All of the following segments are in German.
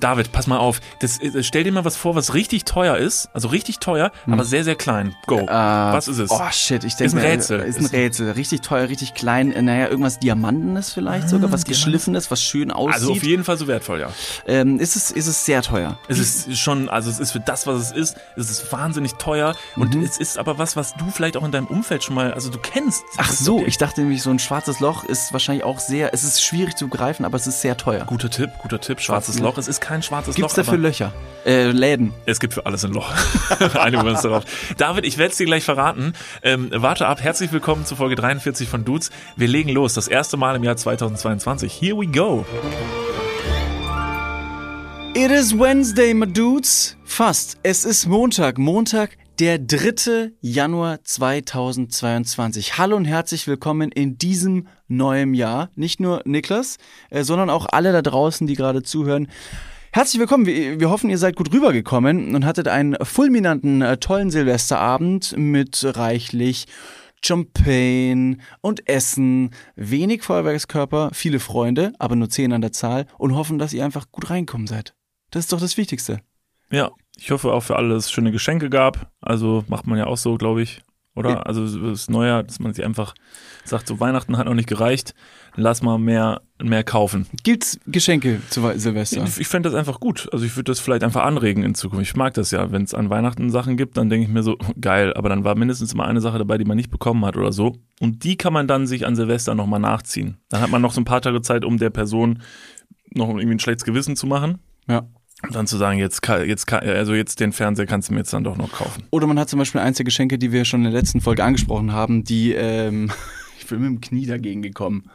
David, pass mal auf. Das, äh, stell dir mal was vor, was richtig teuer ist. Also richtig teuer, aber sehr, sehr klein. Go. was ist es? Oh shit, ich denke Ist ein äh, Rätsel. Ist ein Rätsel. Richtig teuer, richtig klein. Äh, Naja, irgendwas Diamantenes vielleicht sogar, was geschliffenes, was schön aussieht. also auf jeden Fall so wertvoll, ja. ähm, ist, es, ist es sehr teuer. Es ist schon, also es ist für das, was es ist, es ist wahnsinnig teuer und Mhm. es ist aber was, was du vielleicht auch in deinem Umfeld schon mal, also du kennst. Ach so, ich dachte nämlich, so ein schwarzes Loch ist wahrscheinlich auch sehr, es ist schwierig zu greifen, aber es ist sehr teuer. Guter Tipp, guter Tipp. Schwarzes Schwarzes Loch. Es ist kein schwarzes Gibt's Loch. dafür aber Löcher? Äh, Läden. es gibt für alles ein Loch. Einigen wir uns darauf. David, ich werde es dir gleich verraten. Ähm, warte ab. Herzlich willkommen zu Folge 43 von Dudes. Wir legen los. Das erste Mal im Jahr 2022. Here we go. It is Wednesday, my dudes. Fast. Es ist Montag. Montag, der 3. Januar 2022. Hallo und herzlich willkommen in diesem neuen Jahr. Nicht nur Niklas, äh, sondern auch alle da draußen, die gerade zuhören. Herzlich willkommen. Wir, wir hoffen, ihr seid gut rübergekommen und hattet einen fulminanten, äh, tollen Silvesterabend mit reichlich Champagne und Essen, wenig Feuerwerkskörper, viele Freunde, aber nur zehn an der Zahl und hoffen, dass ihr einfach gut reinkommen seid. Das ist doch das Wichtigste. Ja, ich hoffe auch für alle, dass es schöne Geschenke gab. Also macht man ja auch so, glaube ich. Oder? Ja. Also das Neujahr, dass man sich einfach sagt, so Weihnachten hat noch nicht gereicht, lass mal mehr, mehr kaufen. Gibt's Geschenke zu Silvester? Ich, ich fände das einfach gut. Also ich würde das vielleicht einfach anregen in Zukunft. Ich mag das ja. Wenn es an Weihnachten Sachen gibt, dann denke ich mir so, geil, aber dann war mindestens immer eine Sache dabei, die man nicht bekommen hat oder so. Und die kann man dann sich an Silvester nochmal nachziehen. Dann hat man noch so ein paar Tage Zeit, um der Person noch irgendwie ein schlechtes Gewissen zu machen. Ja. Und dann zu sagen, jetzt, jetzt, also jetzt den Fernseher kannst du mir jetzt dann doch noch kaufen. Oder man hat zum Beispiel eins der Geschenke, die wir schon in der letzten Folge angesprochen haben, die, ähm, ich bin mit dem Knie dagegen gekommen,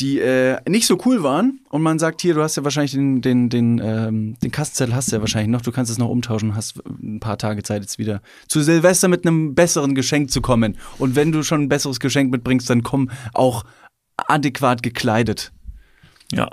die äh, nicht so cool waren. Und man sagt hier, du hast ja wahrscheinlich den, den, den, ähm, den Kassenzettel hast du ja wahrscheinlich noch, du kannst es noch umtauschen, hast ein paar Tage Zeit jetzt wieder zu Silvester mit einem besseren Geschenk zu kommen. Und wenn du schon ein besseres Geschenk mitbringst, dann komm auch adäquat gekleidet. Ja.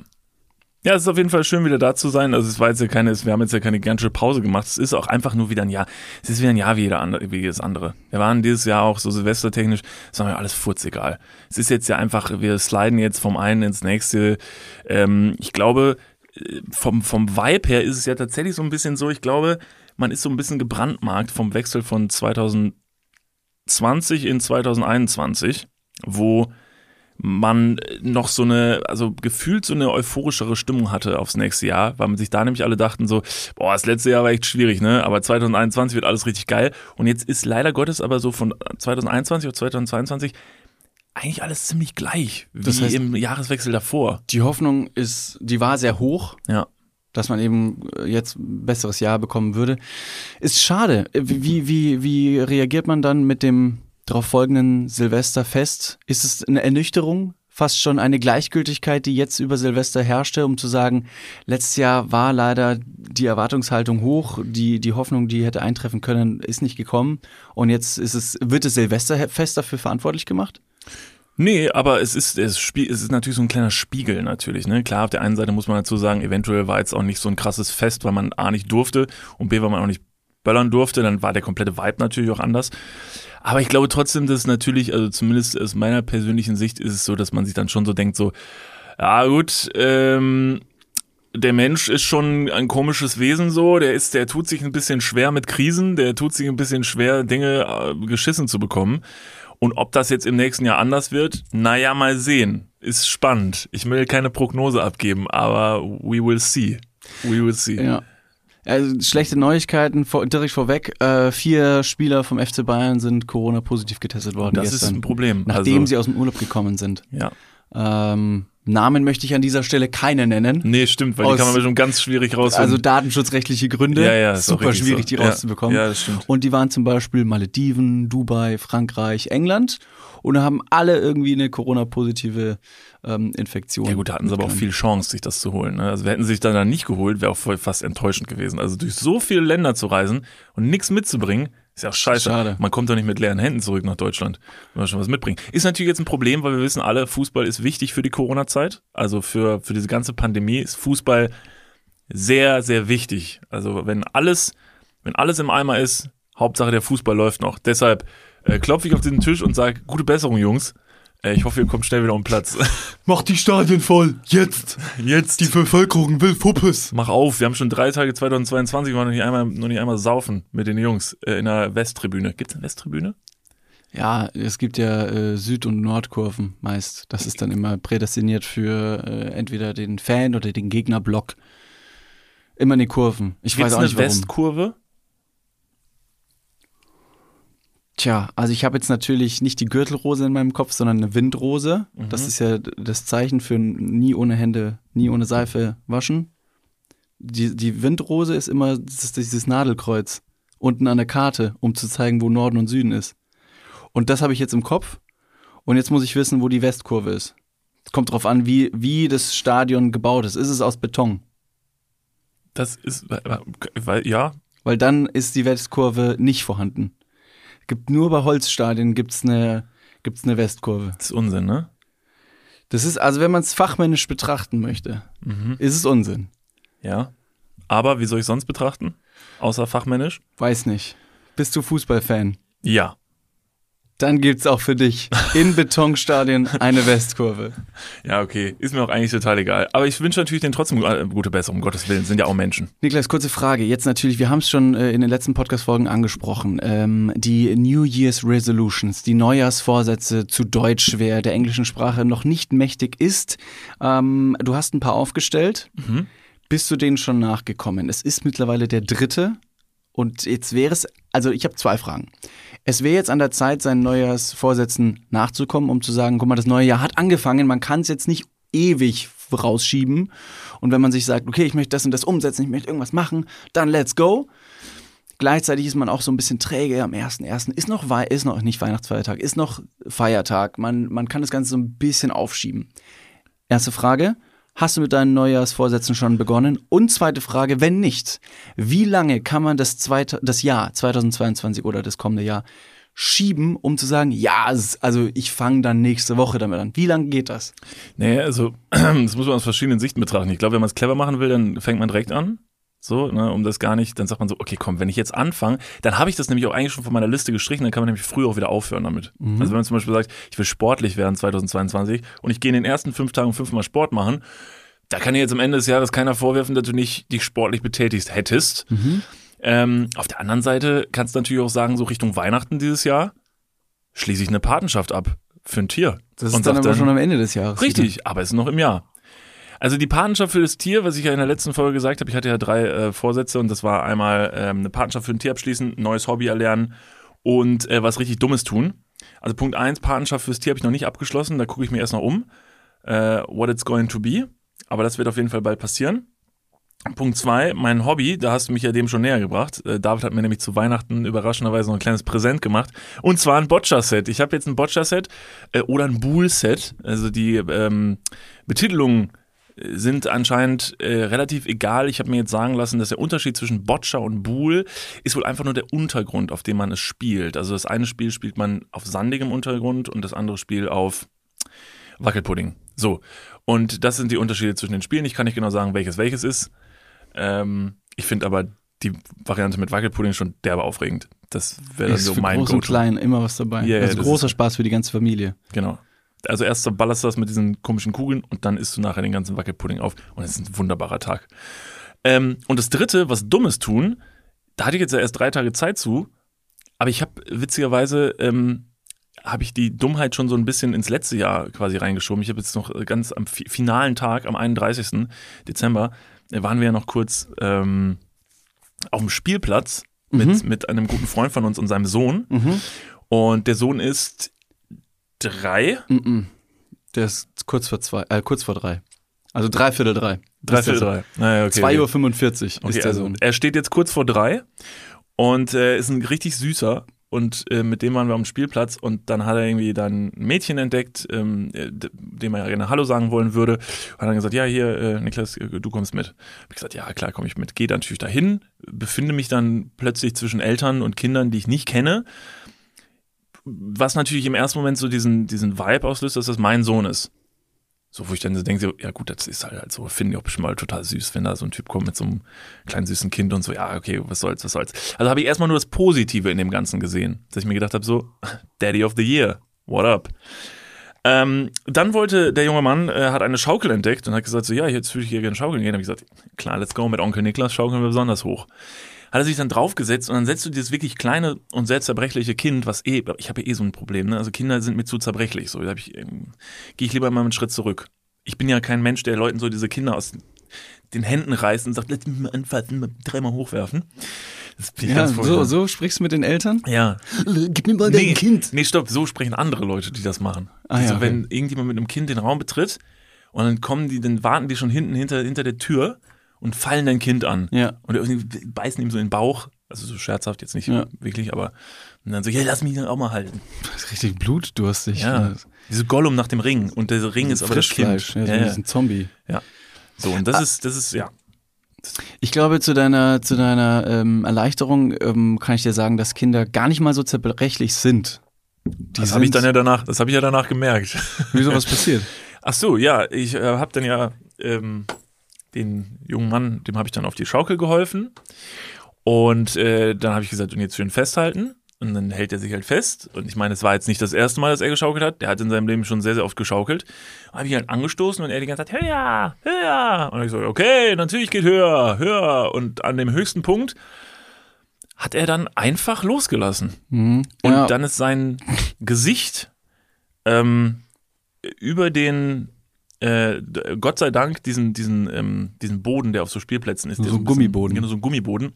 Ja, es ist auf jeden Fall schön, wieder da zu sein. Also es war jetzt ja keine, wir haben jetzt ja keine gigantische Pause gemacht. Es ist auch einfach nur wieder ein Jahr. Es ist wieder ein Jahr wie, jeder andere, wie jedes andere. Wir waren dieses Jahr auch so silvestertechnisch, es war mir alles furzegal. Es ist jetzt ja einfach, wir sliden jetzt vom einen ins nächste. Ähm, ich glaube, äh, vom, vom Vibe her ist es ja tatsächlich so ein bisschen so, ich glaube, man ist so ein bisschen gebrandmarkt vom Wechsel von 2020 in 2021, wo man noch so eine, also gefühlt so eine euphorischere Stimmung hatte aufs nächste Jahr, weil man sich da nämlich alle dachten so, boah, das letzte Jahr war echt schwierig, ne? Aber 2021 wird alles richtig geil. Und jetzt ist leider Gottes aber so von 2021 auf 2022 eigentlich alles ziemlich gleich, wie Das heißt- im Jahreswechsel davor. Die Hoffnung ist, die war sehr hoch, Ja. dass man eben äh, jetzt ein besseres Jahr bekommen würde. Ist schade. Äh, Wie, wie, wie reagiert man dann mit dem darauf folgenden Silvesterfest? Ist es eine Ernüchterung? Fast schon eine Gleichgültigkeit, die jetzt über Silvester herrschte, um zu sagen, letztes Jahr war leider die Erwartungshaltung hoch, die, die Hoffnung, die hätte eintreffen können, ist nicht gekommen. Und jetzt ist es, wird das Silvesterfest dafür verantwortlich gemacht? Nee, aber es ist, es, spie- es ist natürlich so ein kleiner Spiegel natürlich. Ne? Klar, auf der einen Seite muss man dazu sagen, eventuell war jetzt auch nicht so ein krasses Fest, weil man A nicht durfte und B, weil man auch nicht böllern durfte, dann war der komplette Vibe natürlich auch anders. Aber ich glaube trotzdem, dass natürlich, also zumindest aus meiner persönlichen Sicht ist es so, dass man sich dann schon so denkt, so, ja gut, ähm, der Mensch ist schon ein komisches Wesen so, der ist, der tut sich ein bisschen schwer mit Krisen, der tut sich ein bisschen schwer, Dinge äh, geschissen zu bekommen. Und ob das jetzt im nächsten Jahr anders wird, naja, mal sehen. Ist spannend. Ich will keine Prognose abgeben, aber we will see. We will see. Ja. Also schlechte Neuigkeiten vor, direkt vorweg. Äh, vier Spieler vom FC Bayern sind Corona-positiv getestet worden Das ist gestern, ein Problem. nachdem also, sie aus dem Urlaub gekommen sind. ja. Ähm, Namen möchte ich an dieser Stelle keine nennen. Nee, stimmt, weil Aus- die kann man schon ganz schwierig rausfinden. Also datenschutzrechtliche Gründe. Ja, ja, ist Super schwierig, so. die Ja. rauszubekommen. Ja, das stimmt. Und die waren zum Beispiel Malediven, Dubai, Frankreich, England und haben alle irgendwie eine Corona-positive ähm, Infektion. Ja gut, da hatten sie aber auch viel Chance, sich das zu holen. Ne? Also hätten sich dann, dann nicht geholt, wäre auch voll fast enttäuschend gewesen. Also durch so viele Länder zu reisen und nichts mitzubringen, ist ja auch scheiße. Schade. Man kommt doch nicht mit leeren Händen zurück nach Deutschland, wenn man schon was mitbringt. Ist natürlich jetzt ein Problem, weil wir wissen alle, Fußball ist wichtig für die Corona-Zeit. Also für, für diese ganze Pandemie ist Fußball sehr, sehr wichtig. Also wenn alles, wenn alles im Eimer ist, Hauptsache der Fußball läuft noch. Deshalb äh, klopfe ich auf diesen Tisch und sage, gute Besserung, Jungs. Äh, ich hoffe, ihr kommt schnell wieder um Platz. Mach die Stadien voll, jetzt! Jetzt. Die Bevölkerung will Puppes. Mach auf, wir haben schon drei Tage 2022, wir waren noch nicht einmal, noch nicht einmal saufen mit den Jungs äh, in der Westtribüne. Gibt's eine Westtribüne? Ja, es gibt ja äh, Süd- und Nordkurven meist. Das ist dann immer prädestiniert für äh, entweder den Fan oder den Gegnerblock. Immer in die Kurven. Ich Gibt's weiß auch eine nicht warum. Westkurve? Tja, also ich habe jetzt natürlich nicht die Gürtelrose in meinem Kopf, sondern eine Windrose. Das ist ja das Zeichen für nie ohne Hände, nie ohne Seife waschen. Die, die Windrose ist immer dieses, dieses Nadelkreuz unten an der Karte, um zu zeigen, wo Norden und Süden ist. Und das habe ich jetzt im Kopf. Und jetzt muss ich wissen, wo die Westkurve ist. Es kommt drauf an, wie, wie das Stadion gebaut ist. Ist es aus Beton? Das ist, weil, ja, Weil dann ist die Westkurve nicht vorhanden. Gibt nur bei Holzstadien gibt's eine, gibt's eine Westkurve. das ist Unsinn, ne? Das ist, also wenn man es fachmännisch betrachten möchte, ist es Unsinn. Ja. Aber wie soll ich sonst betrachten? Außer fachmännisch? Weiß nicht. Bist du Fußballfan? Ja. Dann gibt's auch für dich in Betonstadien eine Westkurve. Ja, okay. Ist mir auch eigentlich total egal. Aber ich wünsche natürlich denen trotzdem äh, gute Besserung, um Gottes Willen. Sind ja auch Menschen. Niklas, kurze Frage. Jetzt natürlich, wir haben es schon äh, in den letzten Podcast-Folgen angesprochen. Ähm, die New Year's Resolutions, die Neujahrsvorsätze zu Deutsch, wer der englischen Sprache noch nicht mächtig ist. Ähm, du hast ein paar aufgestellt. Bist du denen schon nachgekommen? Es ist mittlerweile der dritte. Und jetzt wäre es, also ich habe zwei Fragen. Es wäre jetzt an der Zeit, seinen Neujahrsvorsätzen nachzukommen, um zu sagen, guck mal, das neue Jahr hat angefangen, man kann es jetzt nicht ewig rausschieben. Und wenn man sich sagt, okay, ich möchte das und das umsetzen, ich möchte irgendwas machen, dann let's go. Gleichzeitig ist man auch so ein bisschen träge am 1.1. Ist noch, ist noch nicht Weihnachtsfeiertag, ist noch Feiertag. Man, man kann das Ganze so ein bisschen aufschieben. Erste Frage. Hast du mit deinen Neujahrsvorsätzen schon begonnen? Und zweite Frage, wenn nicht, wie lange kann man das, zweite, das Jahr 2022 oder das kommende Jahr schieben, um zu sagen, ja, also ich fange dann nächste Woche damit an. Wie lange geht das? Nee, also, das muss man aus verschiedenen Sichten betrachten. Ich glaube, wenn man es clever machen will, dann fängt man direkt an. So, ne, um das gar nicht, dann sagt man so, okay, komm, wenn ich jetzt anfange, dann habe ich das nämlich auch eigentlich schon von meiner Liste gestrichen, dann kann man nämlich früher auch wieder aufhören damit. Also wenn man zum Beispiel sagt, ich will sportlich werden 2022 und ich gehe in den ersten fünf Tagen fünfmal Sport machen, da kann dir jetzt am Ende des Jahres keiner vorwerfen, dass du nicht dich sportlich betätigt hättest. Ähm, auf der anderen Seite kannst du natürlich auch sagen, so Richtung Weihnachten dieses Jahr schließe ich eine Patenschaft ab für ein Tier. Das ist Und dann aber schon am Ende des Jahres. Richtig, aber es ist noch im Jahr. Also die Patenschaft für das Tier, was ich ja in der letzten Folge gesagt habe, ich hatte ja drei äh, Vorsätze und das war einmal ähm, eine Patenschaft für ein Tier abschließen, neues Hobby erlernen und äh, was richtig Dummes tun. Also Punkt eins, Patenschaft fürs Tier habe ich noch nicht abgeschlossen, da gucke ich mir erst noch um, äh, what it's going to be. Aber das wird auf jeden Fall bald passieren. Punkt zwei, mein Hobby, da hast du mich ja dem schon näher gebracht. Äh, David hat mir nämlich zu Weihnachten überraschenderweise noch ein kleines Präsent gemacht. Und zwar ein Boccia-Set. Ich habe jetzt ein Boccia-Set äh, oder ein Bull-Set. Also die ähm, Betitelungen sind anscheinend äh, relativ egal. Ich habe mir jetzt sagen lassen, dass der Unterschied zwischen Boccia und Bull ist wohl einfach nur der Untergrund, auf dem man es spielt. Also das eine Spiel spielt man auf sandigem Untergrund und das andere Spiel auf Wackelpudding. So. Und das sind die Unterschiede zwischen den Spielen. Ich kann nicht genau sagen, welches welches ist. Ähm, ich finde aber die Variante mit Wackelpudding schon derbe aufregend. Das wäre so für mein groß und klein immer was dabei. Ja, ja, also großer Spaß für die ganze Familie. Genau. Also erst ballerst du das mit diesen komischen Kugeln und dann isst du nachher den ganzen Wackelpudding auf. Und es ist ein wunderbarer Tag. Ähm, und das dritte, was Dummes tun, da hatte ich jetzt ja erst drei Tage Zeit zu, aber ich habe witzigerweise, ähm, habe ich die Dummheit schon so ein bisschen ins letzte Jahr quasi reingeschoben. Ich habe jetzt noch ganz am fi- finalen Tag, am 31. Dezember, äh, waren wir ja noch kurz ähm, auf dem Spielplatz mit, mit einem guten Freund von uns und seinem Sohn. Mhm. Und der Sohn ist drei. Mhm. Der ist kurz vor zwei, äh, kurz vor drei. Also dreiviertel drei. Drei, Ist der vier, Sohn. drei. Naja, okay. 2.45 Uhr okay, ist der also, Sohn. Er steht jetzt kurz vor drei und äh, ist ein richtig süßer. Und äh, mit dem waren wir am Spielplatz und dann hat er irgendwie dann ein Mädchen entdeckt, ähm, äh, dem er gerne Hallo sagen wollen würde. Und hat dann gesagt, ja, hier, äh, Niklas, äh, du kommst mit. Hab ich gesagt, ja, klar, komme ich mit. Gehe dann natürlich dahin, befinde mich dann plötzlich zwischen Eltern und Kindern, die ich nicht kenne. Was natürlich im ersten Moment so diesen, diesen Vibe auslöst, dass das mein Sohn ist. So, wo ich dann so denke, ja gut, das ist halt, so, finde ich auch bestimmt mal total süß, wenn da so ein Typ kommt mit so einem kleinen süßen Kind und so, ja, okay, was soll's, was soll's. Also habe ich erstmal nur das Positive in dem Ganzen gesehen, dass ich mir gedacht habe, so, Daddy of the Year, what up? Ähm, dann wollte der junge Mann, äh, hat eine Schaukel entdeckt und hat gesagt so, ja, jetzt würde ich hier gerne schaukeln gehen. Hab ich gesagt, klar, let's go, mit Onkel Niklas schaukeln wir besonders hoch. Hat er sich dann draufgesetzt und dann setzt du dieses wirklich kleine und sehr zerbrechliche Kind, was eh, ich habe ja eh so ein Problem, ne? Also Kinder sind mir zu zerbrechlich, so, da ich, ähm, gehe ich lieber mal einen Schritt zurück. Ich bin ja kein Mensch, der Leuten so diese Kinder aus den Händen reißt und sagt, lass mich mal anfassen, dreimal hochwerfen. Das bin ich Ja, ganz so, so sprichst du mit den Eltern? Ja. Gib mir mal Nee, nee, stopp, so sprechen andere Leute, die das machen. Ah, also ja, okay. wenn irgendjemand mit einem Kind den Raum betritt und dann kommen die, dann warten die schon hinten hinter, hinter der Tür und fallen dein Kind an. Ja. Und irgendwie beißen ihm so in den Bauch. Also so scherzhaft jetzt nicht Ja. wirklich, aber und dann so, ja, lass mich dann auch mal halten. Das ist richtig blutdurstig. Ja. Diese Gollum nach dem Ring. Und der Ring ist aber das Kind. ja, so Ja, ja. diesen Zombie. So, und das ist, das ist, ja. Ich glaube, zu deiner, zu deiner ähm, Erleichterung ähm, kann ich dir sagen, dass Kinder gar nicht mal so zerbrechlich sind. Die Das habe ich dann ja danach, das habe ich ja danach gemerkt. Wieso was passiert? Ach so, ja, ich äh, habe dann ja ähm, den jungen Mann, dem habe ich dann auf die Schaukel geholfen und äh, dann habe ich gesagt, und jetzt schön festhalten. Und dann hält er sich halt fest. Und ich meine, es war jetzt nicht das erste Mal, dass er geschaukelt hat. Der hat in seinem Leben schon sehr, sehr oft geschaukelt. Habe ich halt angestoßen und er die ganze Zeit, höher, höher. Und ich so, okay, natürlich geht höher, höher. Und an dem höchsten Punkt hat er dann einfach losgelassen. Mhm. Und ja, dann ist sein Gesicht ähm, über den, äh, Gott sei Dank, diesen, diesen, ähm, diesen Boden, der auf so Spielplätzen ist. So der ein bisschen- Gummiboden. Genau, so ein Gummiboden.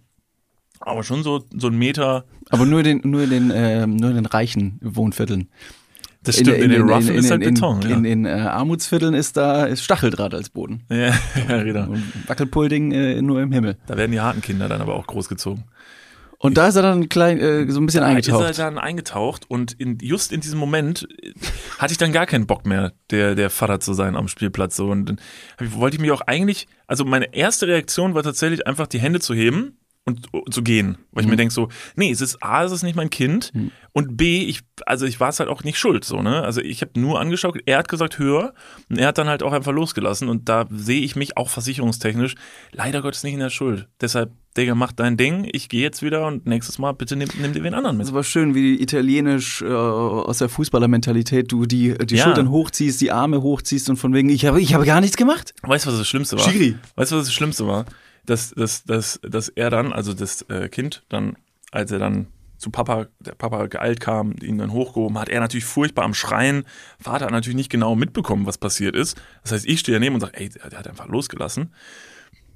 Aber schon so, so ein Meter. aber nur den, nur den, ähm, nur in den reichen Wohnvierteln. Das stimmt, in, den Roughen ist halt in, Beton. In, ja. in, in äh, Armutsvierteln ist da ist Stacheldraht als Boden. ja, ja, genau. Und Wackelpudding äh, nur im Himmel. Da werden die harten Kinder dann aber auch großgezogen. Und da ist er dann klein, äh, so ein bisschen Da ist er eingetaucht. dann eingetaucht und in, just in diesem Moment äh, hatte ich dann gar keinen Bock mehr, der, der Vater zu sein am Spielplatz. So. Und dann wollte ich mich auch eigentlich, also meine erste Reaktion war tatsächlich einfach die Hände zu heben und zu gehen. Weil ich Mhm. mir denke so, nee, es ist A, es ist nicht mein Kind und B, ich, also ich war es halt auch nicht schuld, so, ne? Also ich habe nur angeschaut, er hat gesagt, höher und er hat dann halt auch einfach losgelassen und da sehe ich mich auch versicherungstechnisch leider Gottes nicht in der Schuld. Deshalb, Digga, mach dein Ding, ich gehe jetzt wieder und nächstes Mal bitte nimm, nimm dir wen anderen mit. Ist aber schön, wie italienisch äh, aus der Fußballermentalität du die, die Ja. Schultern hochziehst, die Arme hochziehst und von wegen, ich habe, ich habe gar nichts gemacht. Weißt du, was das Schlimmste war? Schiri. Weißt du, was das Schlimmste war? Dass, dass, dass, dass er dann, also das äh, Kind, dann, als er dann zu Papa, der Papa geeilt kam, ihn dann hochgehoben hat, er natürlich furchtbar am Schreien. Vater hat natürlich nicht genau mitbekommen, was passiert ist. Das heißt, ich stehe daneben und sage, ey, der, der hat einfach losgelassen.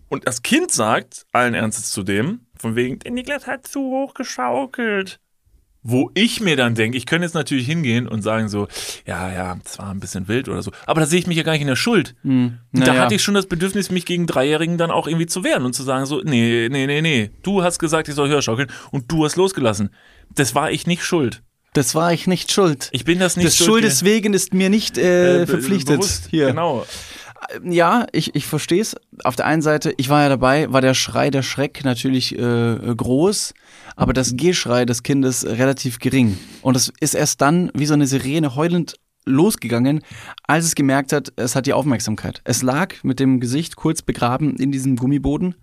Und das Kind sagt allen Ernstes zu dem, von wegen, der Niklas hat zu hoch geschaukelt. Wo ich mir dann denke, ich könnte jetzt natürlich hingehen und sagen so, ja, ja, das war ein bisschen wild oder so. Aber da sehe ich mich ja gar nicht in der Schuld. Hm. Da Naja. hatte ich schon das Bedürfnis, mich gegen Dreijährigen dann auch irgendwie zu wehren und zu sagen so, nee, nee, nee, nee, du hast gesagt, ich soll höher schaukeln und du hast losgelassen. Das war ich nicht schuld. Das war ich nicht schuld. Ich bin das nicht schuld. Schuldes wegen ist mir nicht äh, Äh, verpflichtet. bewusst. Hier. Genau. Ja, ich, ich verstehe es. Auf der einen Seite, ich war ja dabei, war der Schrei, der Schreck natürlich äh, groß, aber das Gehschrei des Kindes relativ gering. Und es ist erst dann wie so eine Sirene heulend losgegangen, als es gemerkt hat, es hat die Aufmerksamkeit. Es lag mit dem Gesicht kurz begraben in diesem Gummiboden.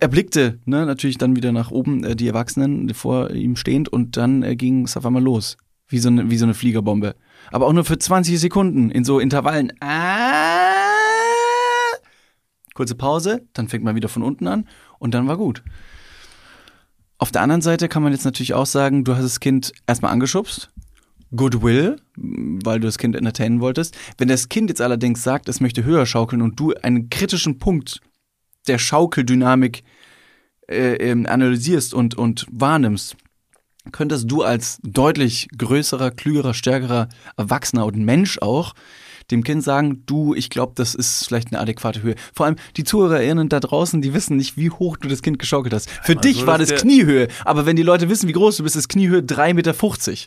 Er blickte ne, natürlich dann wieder nach oben, äh, die Erwachsenen vor ihm stehend, und dann äh, ging es auf einmal los. Wie so, eine, wie so eine Fliegerbombe. Aber auch nur für 20 Sekunden in so Intervallen. Ah! Kurze Pause, dann fängt man wieder von unten an und dann war gut. Auf der anderen Seite kann man jetzt natürlich auch sagen, du hast das Kind erstmal angeschubst. Goodwill, weil du das Kind entertainen wolltest. Wenn das Kind jetzt allerdings sagt, es möchte höher schaukeln und du einen kritischen Punkt der Schaukeldynamik äh, ähm, analysierst und, und wahrnimmst, könntest du als deutlich größerer, klügerer, stärkerer Erwachsener und Mensch auch dem Kind sagen, du, ich glaube, das ist vielleicht eine adäquate Höhe. Vor allem die ZuhörerInnen da draußen, die wissen nicht, wie hoch du das Kind geschaukelt hast. Für Einmal dich war das Kniehöhe, aber wenn die Leute wissen, wie groß du bist, ist Kniehöhe 3,50 Meter.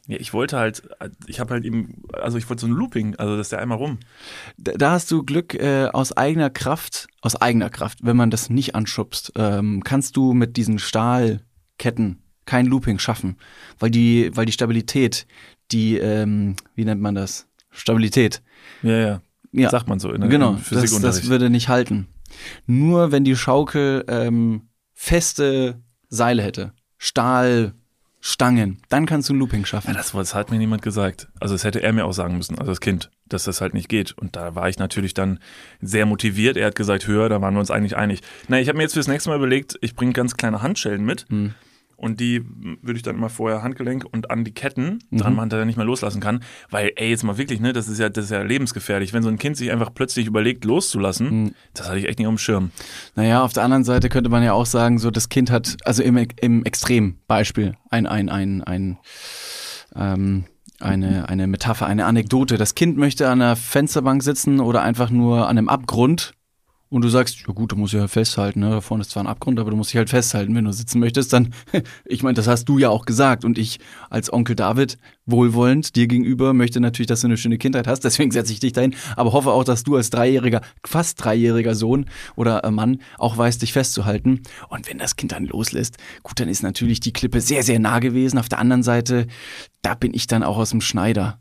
Ja, ich wollte halt, ich habe halt eben, also ich wollte so ein Looping, also dass der einmal rum. Da, da hast du Glück äh, aus eigener Kraft, aus eigener Kraft, wenn man das nicht anschubst, ähm, kannst du mit diesen Stahlketten kein Looping schaffen, weil die, weil die Stabilität, die, ähm, wie nennt man das? Stabilität. Ja, ja. Ja, Sagt man so in der genau. im Das, Physikunterricht. das würde nicht halten. Nur wenn die Schaukel ähm, feste Seile hätte, Stahl, Stangen. Dann kannst du ein Looping schaffen. Ja, das, das hat mir niemand gesagt. Also das hätte er mir auch sagen müssen, also das Kind, dass das halt nicht geht. Und da war ich natürlich dann sehr motiviert. Er hat gesagt, höher, da waren wir uns eigentlich einig. Na, ich habe mir jetzt fürs nächste Mal überlegt, ich bringe ganz kleine Handschellen mit. Hm. Und die würde ich dann immer vorher Handgelenk und an die Ketten dran machen, dass er nicht mehr loslassen kann. Weil, ey, jetzt mal wirklich, ne, das ist ja, das ist ja lebensgefährlich. Wenn so ein Kind sich einfach plötzlich überlegt, loszulassen, das hatte ich echt nicht auf dem Schirm. Naja, auf der anderen Seite könnte man ja auch sagen, so das Kind hat, also im, im Extrembeispiel, ein, ein, ein, ein, ähm, eine, eine Metapher, eine Anekdote. Das Kind möchte an einer Fensterbank sitzen oder einfach nur an einem Abgrund und du sagst, ja gut, du musst halt festhalten, ne? da vorne ist zwar ein Abgrund, aber du musst dich halt festhalten, wenn du sitzen möchtest, dann, ich meine, das hast du ja auch gesagt und ich als Onkel David, wohlwollend dir gegenüber, möchte natürlich, dass du eine schöne Kindheit hast, deswegen setze ich dich dahin, aber hoffe auch, dass du als dreijähriger, fast dreijähriger Sohn oder äh, Mann auch weißt, dich festzuhalten und wenn das Kind dann loslässt, gut, dann ist natürlich die Klippe sehr, sehr nah gewesen, auf der anderen Seite, da bin ich dann auch aus dem Schneider.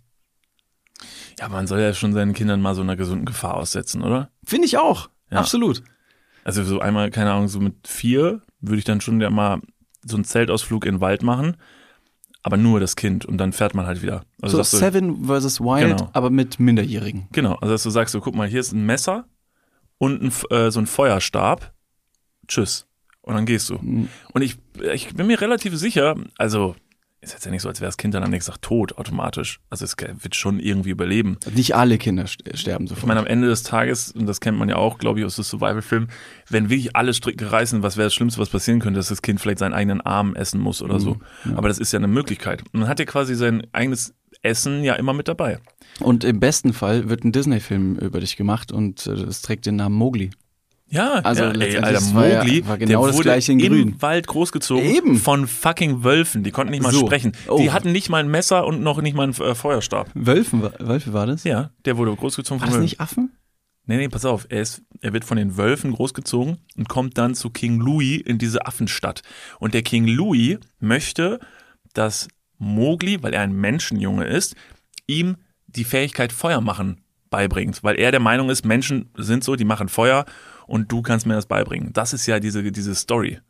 Ja, man soll ja schon seinen Kindern mal so einer gesunden Gefahr aussetzen, oder? Finde ich auch. Ja. Absolut. Also so einmal, keine Ahnung, so mit vier würde ich dann schon ja mal so einen Zeltausflug in den Wald machen, aber nur das Kind und dann fährt man halt wieder. Also so Seven versus Wild, Genau. aber mit Minderjährigen. genau, also dass du sagst, so guck mal, hier ist ein Messer und ein, äh, so ein Feuerstab. Tschüss. Und dann gehst du. Mhm. Und ich, ich bin mir relativ sicher, also ist jetzt ja nicht so, als wäre das Kind dann am nächsten Tag tot automatisch. Also es wird schon irgendwie überleben. Nicht alle Kinder st- sterben Ich sofort. meine, am Ende des Tages, und das kennt man ja auch, glaube ich, aus so Survival-Filmen, wenn wirklich alle Stricke reißen, was wäre das Schlimmste, was passieren könnte, dass das Kind vielleicht seinen eigenen Arm essen muss oder so. Aber das ist ja eine Möglichkeit. Und man hat ja quasi sein eigenes Essen ja immer mit dabei. Und im besten Fall wird ein Disney-Film über dich gemacht und äh, es trägt den Namen Mowgli. Ja, Also ja, ey, Alter, es war Mowgli, war genau der wurde im Grün. Wald großgezogen Eben. von fucking Wölfen. Die konnten nicht mal So. sprechen. Oh. Die hatten nicht mal ein Messer und noch nicht mal einen äh, Feuerstab. Wölfen, Wölfe war das? Ja, der wurde großgezogen War von das Wölfen. nicht Affen? Nee, nee, pass auf. Er, ist, er wird von den Wölfen großgezogen und kommt dann zu King Louis in diese Affenstadt. Und der King Louis möchte, dass Mowgli, weil er ein Menschenjunge ist, ihm die Fähigkeit Feuer machen beibringt. Weil er der Meinung ist, Menschen sind so, die machen Feuer und du kannst mir das beibringen. Das ist ja diese, diese Story.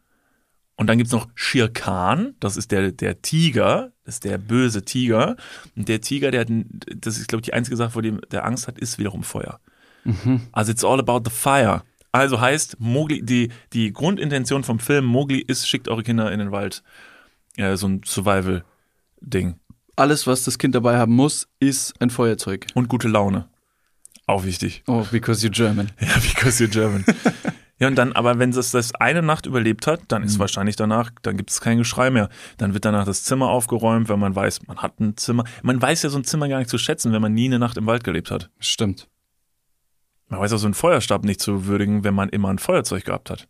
Und dann gibt's noch Shere Khan, das ist der, der Tiger, das ist der böse Tiger. Und der Tiger, der hat, das ist, glaube ich, die einzige Sache, vor dem der Angst hat, ist wiederum Feuer. Also it's all about the fire. Also heißt, Mowgli, die, die Grundintention vom Film Mowgli ist, schickt eure Kinder in den Wald. Ja, so ein Survival-Ding. Alles, was das Kind dabei haben muss, ist ein Feuerzeug. Und gute Laune. Auch wichtig. Oh, because you're German. Ja, because you're German. ja, und dann, aber wenn es das eine Nacht überlebt hat, dann ist wahrscheinlich danach, dann gibt es kein Geschrei mehr. Dann wird danach das Zimmer aufgeräumt, wenn man weiß, man hat ein Zimmer. Man weiß ja so ein Zimmer gar nicht zu schätzen, wenn man nie eine Nacht im Wald gelebt hat. Stimmt. Man weiß auch so einen Feuerstab nicht zu würdigen, wenn man immer ein Feuerzeug gehabt hat.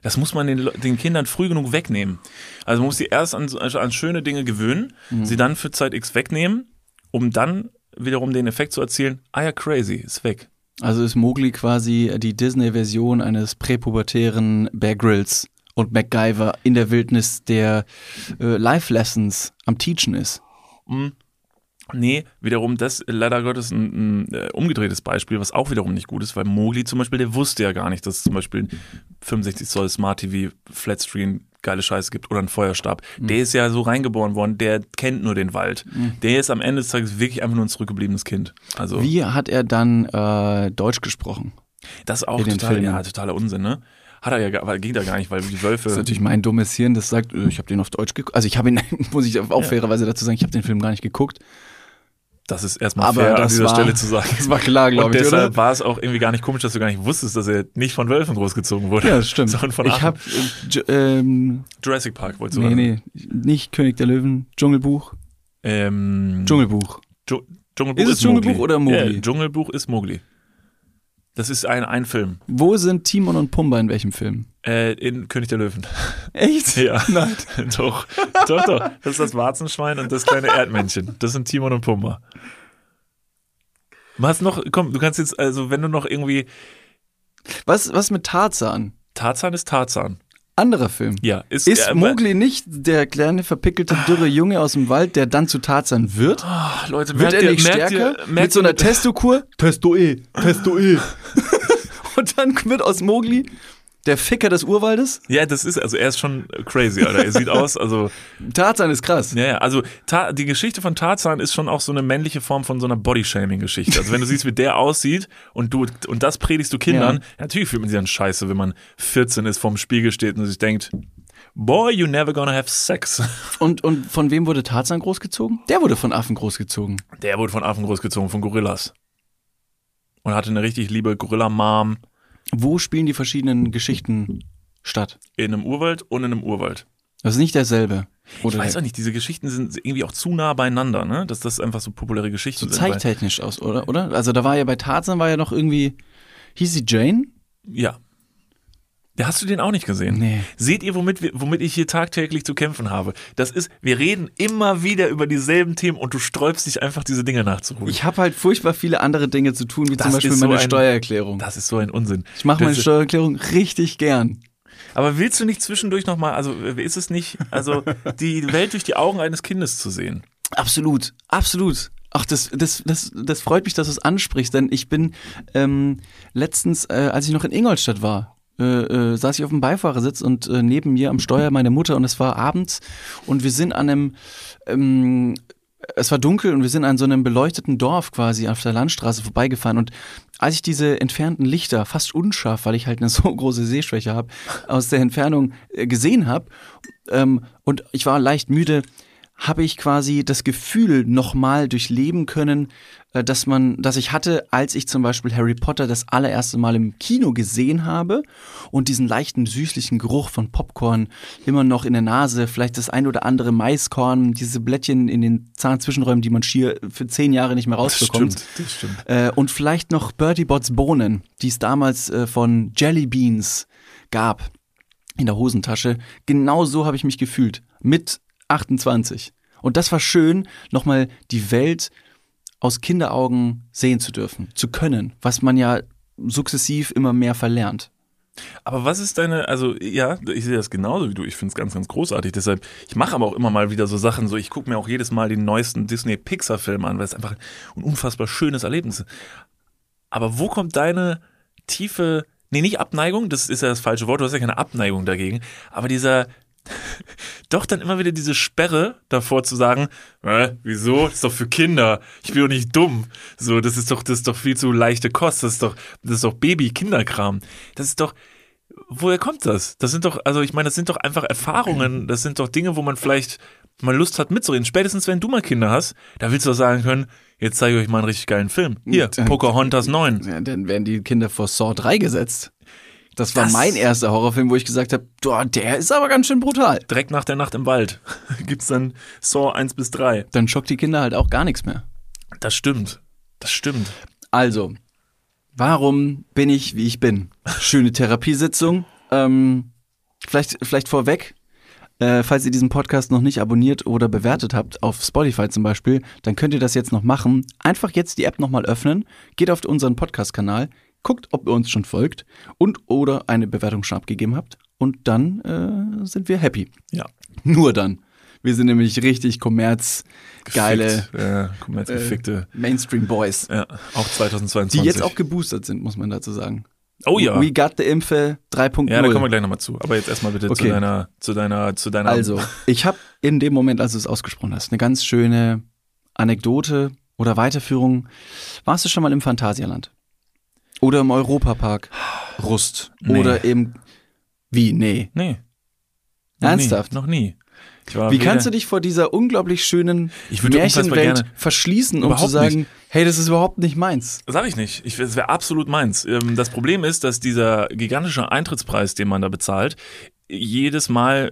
Das muss man den, den Kindern früh genug wegnehmen. Also man muss sie erst an, an schöne Dinge gewöhnen, sie dann für Zeit X wegnehmen, um dann wiederum den Effekt zu erzielen, ah ja, crazy, ist weg. Also ist Mowgli quasi die Disney-Version eines präpubertären Bear Grylls und MacGyver in der Wildnis der äh, Life-Lessons am Teachen ist. Nee, wiederum das leider Gottes ein, ein äh, umgedrehtes Beispiel, was auch wiederum nicht gut ist, weil Mowgli zum Beispiel, der wusste ja gar nicht, dass zum Beispiel ein 65 Zoll Smart TV Flatscreen geile Scheiße gibt oder einen Feuerstab. Der ist ja so reingeboren worden, der kennt nur den Wald. Der ist am Ende des Tages wirklich einfach nur ein zurückgebliebenes Kind. Also Wie hat er dann äh, Deutsch gesprochen? das ist auch total, ja, totaler Unsinn, ne? Hat er ja, geht ja gar nicht, weil die Wölfe. Das ist natürlich mein dummes Hirn, das sagt, äh, ich habe den auf Deutsch geguckt. Also ich habe ihn, muss ich auch fairerweise dazu sagen, ich habe den Film gar nicht geguckt. Das ist erstmal Aber fair an dieser war- Stelle zu sagen. Das war klar, Und glaube ich, deshalb oder? war es auch irgendwie gar nicht komisch, dass du gar nicht wusstest, dass er nicht von Wölfen großgezogen wurde. Ja, das stimmt. Sondern von ich habe äh, ähm, Jurassic Park wolltest du nee, sagen. nee, nicht König der Löwen, Dschungelbuch. Ähm, Dschungelbuch. Dschung- Dschungelbuch Ist es Dschungelbuch oder Mowgli? Ja, Dschungelbuch ist Mowgli. Das ist ein, ein Film. Wo sind Timon und Pumba in welchem Film? Äh, in König der Löwen. Echt? Ja. Nein. doch. Doch, doch. Das ist das Warzenschwein und das kleine Erdmännchen. Das sind Timon und Pumba. Was noch, komm, du kannst jetzt, also wenn du noch irgendwie, Was, was mit Tarzan? Tarzan ist Tarzan. Anderer Film. Ja, ist, Ist äh, Mowgli nicht der kleine, verpickelte, dürre Junge aus dem Wald, der dann zu Tarzan wird? Ach, Leute, Wird merkt er ihr- nicht merkt stärker? ihr- merkt mit so ihr- einer Testokur? Testo E, Testo E. Und dann wird aus Mowgli Der Ficker des Urwaldes? Ja, das ist, also er ist schon crazy, Alter. Er sieht aus, also. Tarzan ist krass. Ja, ja, also Ta die Geschichte von Tarzan ist schon auch so eine männliche Form von so einer Bodyshaming-Geschichte. Also wenn du siehst, wie der aussieht und du und das predigst du Kindern, Ja. natürlich fühlt man sich dann scheiße, wenn man 14 ist, vorm Spiegel steht und sich denkt, Boy, you never gonna have sex. Und, und von wem wurde Tarzan großgezogen? Der wurde von Affen großgezogen. Der wurde von Affen großgezogen, von Gorillas. Und hatte eine richtig liebe Gorilla-Mom Wo spielen die verschiedenen Geschichten statt? in einem Urwald und in einem Urwald. Das ist nicht derselbe. Oder Ich weiß auch nicht, diese Geschichten sind irgendwie auch zu nah beieinander, ne? Dass das einfach so populäre Geschichten so sind. weil- zeittechnisch aus, oder? oder? Also da war ja bei Tarzan war ja noch irgendwie. Hieß sie Jane? Ja. Hast du den auch nicht gesehen? Nee. Seht ihr, womit, womit ich hier tagtäglich zu kämpfen habe? Das ist, wir reden immer wieder über dieselben Themen und du sträubst dich einfach, diese Dinge nachzuholen. Ich habe halt furchtbar viele andere Dinge zu tun, wie Das zum Beispiel so meine ein- Steuererklärung. das ist so ein Unsinn. Ich mache meine Steuererklärung richtig gern. Aber willst du nicht zwischendurch nochmal, also ist es nicht, also die Welt durch die Augen eines Kindes zu sehen? Absolut, absolut. Ach, das, das, das, das freut mich, dass du es ansprichst, denn ich bin ähm, letztens, äh, als ich noch in Ingolstadt war, äh, äh, saß ich auf dem Beifahrersitz und äh, neben mir am Steuer meine Mutter und es war abends und wir sind an einem, ähm, es war dunkel und wir sind an so einem beleuchteten Dorf quasi auf der Landstraße vorbeigefahren und als ich diese entfernten Lichter, fast unscharf, weil ich halt eine so große Sehschwäche habe, aus der Entfernung äh, gesehen habe ähm, und ich war leicht müde, habe ich quasi das Gefühl nochmal durchleben können, dass man, dass ich hatte, als ich zum Beispiel Harry Potter das allererste Mal im Kino gesehen habe und diesen leichten süßlichen Geruch von Popcorn immer noch in der Nase, vielleicht das ein oder andere Maiskorn, diese Blättchen in den Zahnzwischenräumen, die man schier für zehn Jahre nicht mehr rausbekommt. das stimmt. Äh, und vielleicht noch Bertie Bots Bohnen, die es damals äh, von Jelly Beans gab in der Hosentasche. Genau so habe ich mich gefühlt. Mit 28. Und das war schön, nochmal die Welt aus Kinderaugen sehen zu dürfen, zu können, was man ja sukzessiv immer mehr verlernt. Aber was ist deine, also ja, ich sehe das genauso wie du. Ich finde es ganz, ganz großartig. Deshalb, ich mache aber auch immer mal wieder so Sachen, so ich gucke mir auch jedes Mal den neuesten Disney-Pixar-Film an, weil es einfach ein unfassbar schönes Erlebnis ist. Aber wo kommt deine tiefe, nee, nicht Abneigung, das ist ja das falsche Wort, du hast ja keine Abneigung dagegen, aber dieser, doch dann immer wieder diese Sperre davor zu sagen, äh, wieso? Das ist doch für Kinder. Ich bin doch nicht dumm. So, das ist doch, das ist doch viel zu leichte Kost. Das ist doch, das ist doch Baby-Kinderkram. Das ist doch, woher kommt das? Das sind doch, also ich meine, das sind doch einfach Erfahrungen. Das sind doch Dinge, wo man vielleicht mal Lust hat mitzureden. Spätestens wenn du mal Kinder hast, da willst du doch sagen können, jetzt zeige ich euch mal einen richtig geilen Film. Hier. Pocahontas 9. Ja, dann werden die Kinder vor Saw 3 gesetzt. Das war Das- mein erster Horrorfilm, wo ich gesagt habe, der ist aber ganz schön brutal. Direkt nach der Nacht im Wald gibt's dann Saw 1 bis 3. Dann schockt die Kinder halt auch gar nichts mehr. Das stimmt. Das stimmt. Also, warum bin ich, wie ich bin? Schöne Therapiesitzung. Ähm, vielleicht, vielleicht vorweg, äh, falls ihr diesen Podcast noch nicht abonniert oder bewertet habt, auf Spotify zum Beispiel, dann könnt ihr das jetzt noch machen. Einfach jetzt die App nochmal öffnen, geht auf unseren Podcast-Kanal, guckt, ob ihr uns schon folgt und oder eine Bewertung schon abgegeben habt. Und dann äh, sind wir happy. Ja. Nur dann. Wir sind nämlich richtig kommerzgeile. Ja, komplett gefickte. Mainstream-Boys. Ja, auch 2022. Die jetzt auch geboostert sind, muss man dazu sagen. Oh ja. We got the Impfe 3.0. Ja, da kommen wir gleich nochmal zu. Aber jetzt erstmal bitte zu Okay. deiner, zu deiner, zu deiner. also, ich habe in dem Moment, als du es ausgesprochen hast, eine ganz schöne Anekdote oder Weiterführung. Warst du schon mal im Phantasialand? Oder im Europapark Rust? Nee. Oder im Wie? Nee. Nee. Noch Ernsthaft? Nie, noch nie. Wie kannst du dich vor dieser unglaublich schönen Märchenwelt verschließen, um zu sagen, nicht. hey, das ist überhaupt nicht meins? Sag ich nicht. Ich, es wäre absolut meins. Ähm, Das Problem ist, dass dieser gigantische Eintrittspreis, den man da bezahlt, jedes Mal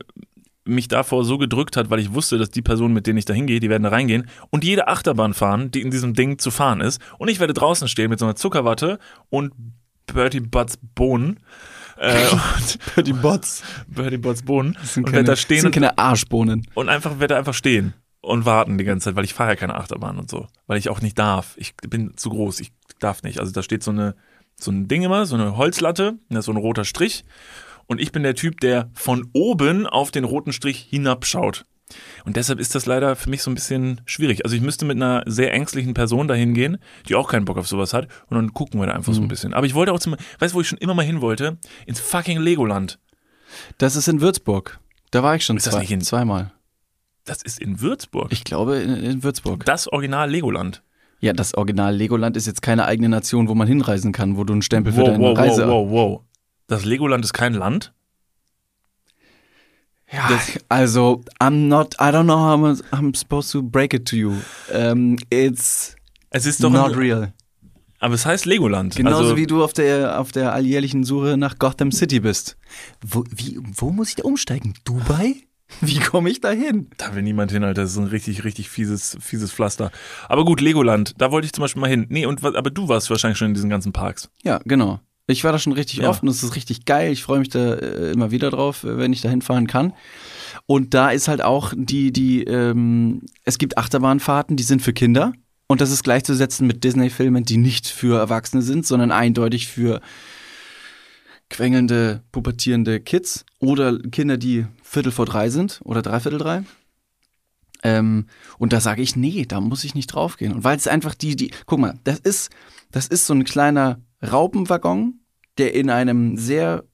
mich davor so gedrückt hat, weil ich wusste, dass die Personen, mit denen ich da hingehe, die werden da reingehen und jede Achterbahn fahren, die in diesem Ding zu fahren ist. Und ich werde draußen stehen mit so einer Zuckerwatte und Bertie Butts Bohnen. Äh, und Die Bots. Bertie Butts Bohnen. Das sind und keine, werde da das stehen sind und, keine Arschbohnen. und einfach werde einfach stehen und warten die ganze Zeit, weil ich fahre ja keine Achterbahn und so, weil ich auch nicht darf. Ich bin zu groß, ich darf nicht. Also da steht so eine so ein Ding immer, so eine Holzlatte, da ist so ein roter Strich und ich bin der Typ, der von oben auf den roten Strich hinabschaut. Und deshalb ist das leider für mich so ein bisschen schwierig. Also ich müsste mit einer sehr ängstlichen Person dahin gehen, die auch keinen Bock auf sowas hat. Und dann gucken wir da einfach so Mhm. ein bisschen. Aber ich wollte auch zum, weißt du, wo ich schon immer mal hin wollte? Ins fucking Legoland. Das ist in Würzburg. Da war ich schon Ist das zwei, nicht in- zweimal. Das ist in Würzburg. Ich glaube in, in Würzburg. das Original Legoland. Ja, das Original Legoland ist jetzt keine eigene Nation, wo man hinreisen kann, wo du einen Stempel für Wow, deine wow, Reise. wow, wow, wow. Das Legoland ist kein Land? Ja, also I'm not, I don't know how I'm, I'm supposed to break it to you. Um, it's Es ist doch not ein, real. Aber es heißt Legoland. Genauso also, wie du auf der auf der alljährlichen Suche nach Gotham City bist. Wo, wie, wo muss ich da umsteigen? Dubai? Wie komme ich da hin? Da will niemand hin, Alter. Das ist ein richtig, richtig fieses, fieses Pflaster. Aber gut, Legoland, da wollte ich zum Beispiel mal hin. Nee, und aber du warst wahrscheinlich schon in diesen ganzen Parks. Ja, genau. Ich war da schon richtig Ja. oft und es ist richtig geil. Ich freue mich da äh, immer wieder drauf, äh, wenn ich da hinfahren kann. Und da ist halt auch die, die, ähm, es gibt Achterbahnfahrten, die sind für Kinder. Und das ist gleichzusetzen mit Disney-Filmen, die nicht für Erwachsene sind, sondern eindeutig für quengelnde, pubertierende Kids oder Kinder, die Viertel vor drei sind oder dreiviertel drei. Ähm, und da sage ich, nee, da muss ich nicht draufgehen. Und weil es einfach die, die, guck mal, das ist, das ist so ein kleiner Raupenwaggon, der in einem sehr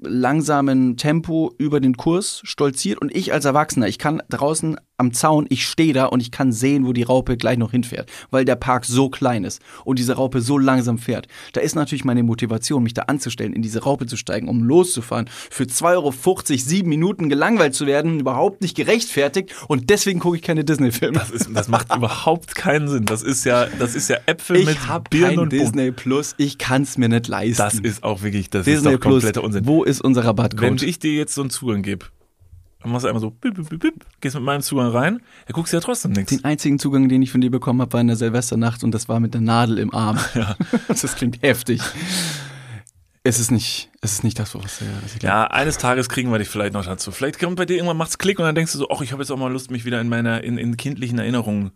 langsamen Tempo über den Kurs stolziert. Und ich als Erwachsener, ich kann draußen am Zaun, ich stehe da und ich kann sehen, wo die Raupe gleich noch hinfährt, weil der Park so klein ist und diese Raupe so langsam fährt. Da ist natürlich meine Motivation, mich da anzustellen, in diese Raupe zu steigen, um loszufahren, für 2,50 Euro sieben Minuten gelangweilt zu werden, überhaupt nicht gerechtfertigt und deswegen gucke ich keine Disney-Filme. Das, ist, das macht überhaupt keinen Sinn. Das ist ja, das ist ja Äpfel mit Ich habe Birnen kein und. Disney Plus, ich kann es mir nicht leisten. Das ist auch wirklich, das Disney ist doch Plus, kompletter Unsinn. wo ist unser Wenn Rabattcode? ich dir jetzt so einen Zugang gebe, dann machst du einmal so, bip, bip, bip, gehst mit meinem Zugang rein, dann guckst du ja trotzdem nichts. Den einzigen Zugang, den ich von dir bekommen habe, war in der Silvesternacht und das war mit der Nadel im Arm. Das klingt heftig. Es ist nicht, es ist nicht das, was, glaube. Ja, eines Tages kriegen wir dich vielleicht noch dazu. Vielleicht kommt bei dir irgendwann macht's Klick und dann denkst du so, ach, ich habe jetzt auch mal Lust, mich wieder in meiner in, in kindlichen Erinnerungen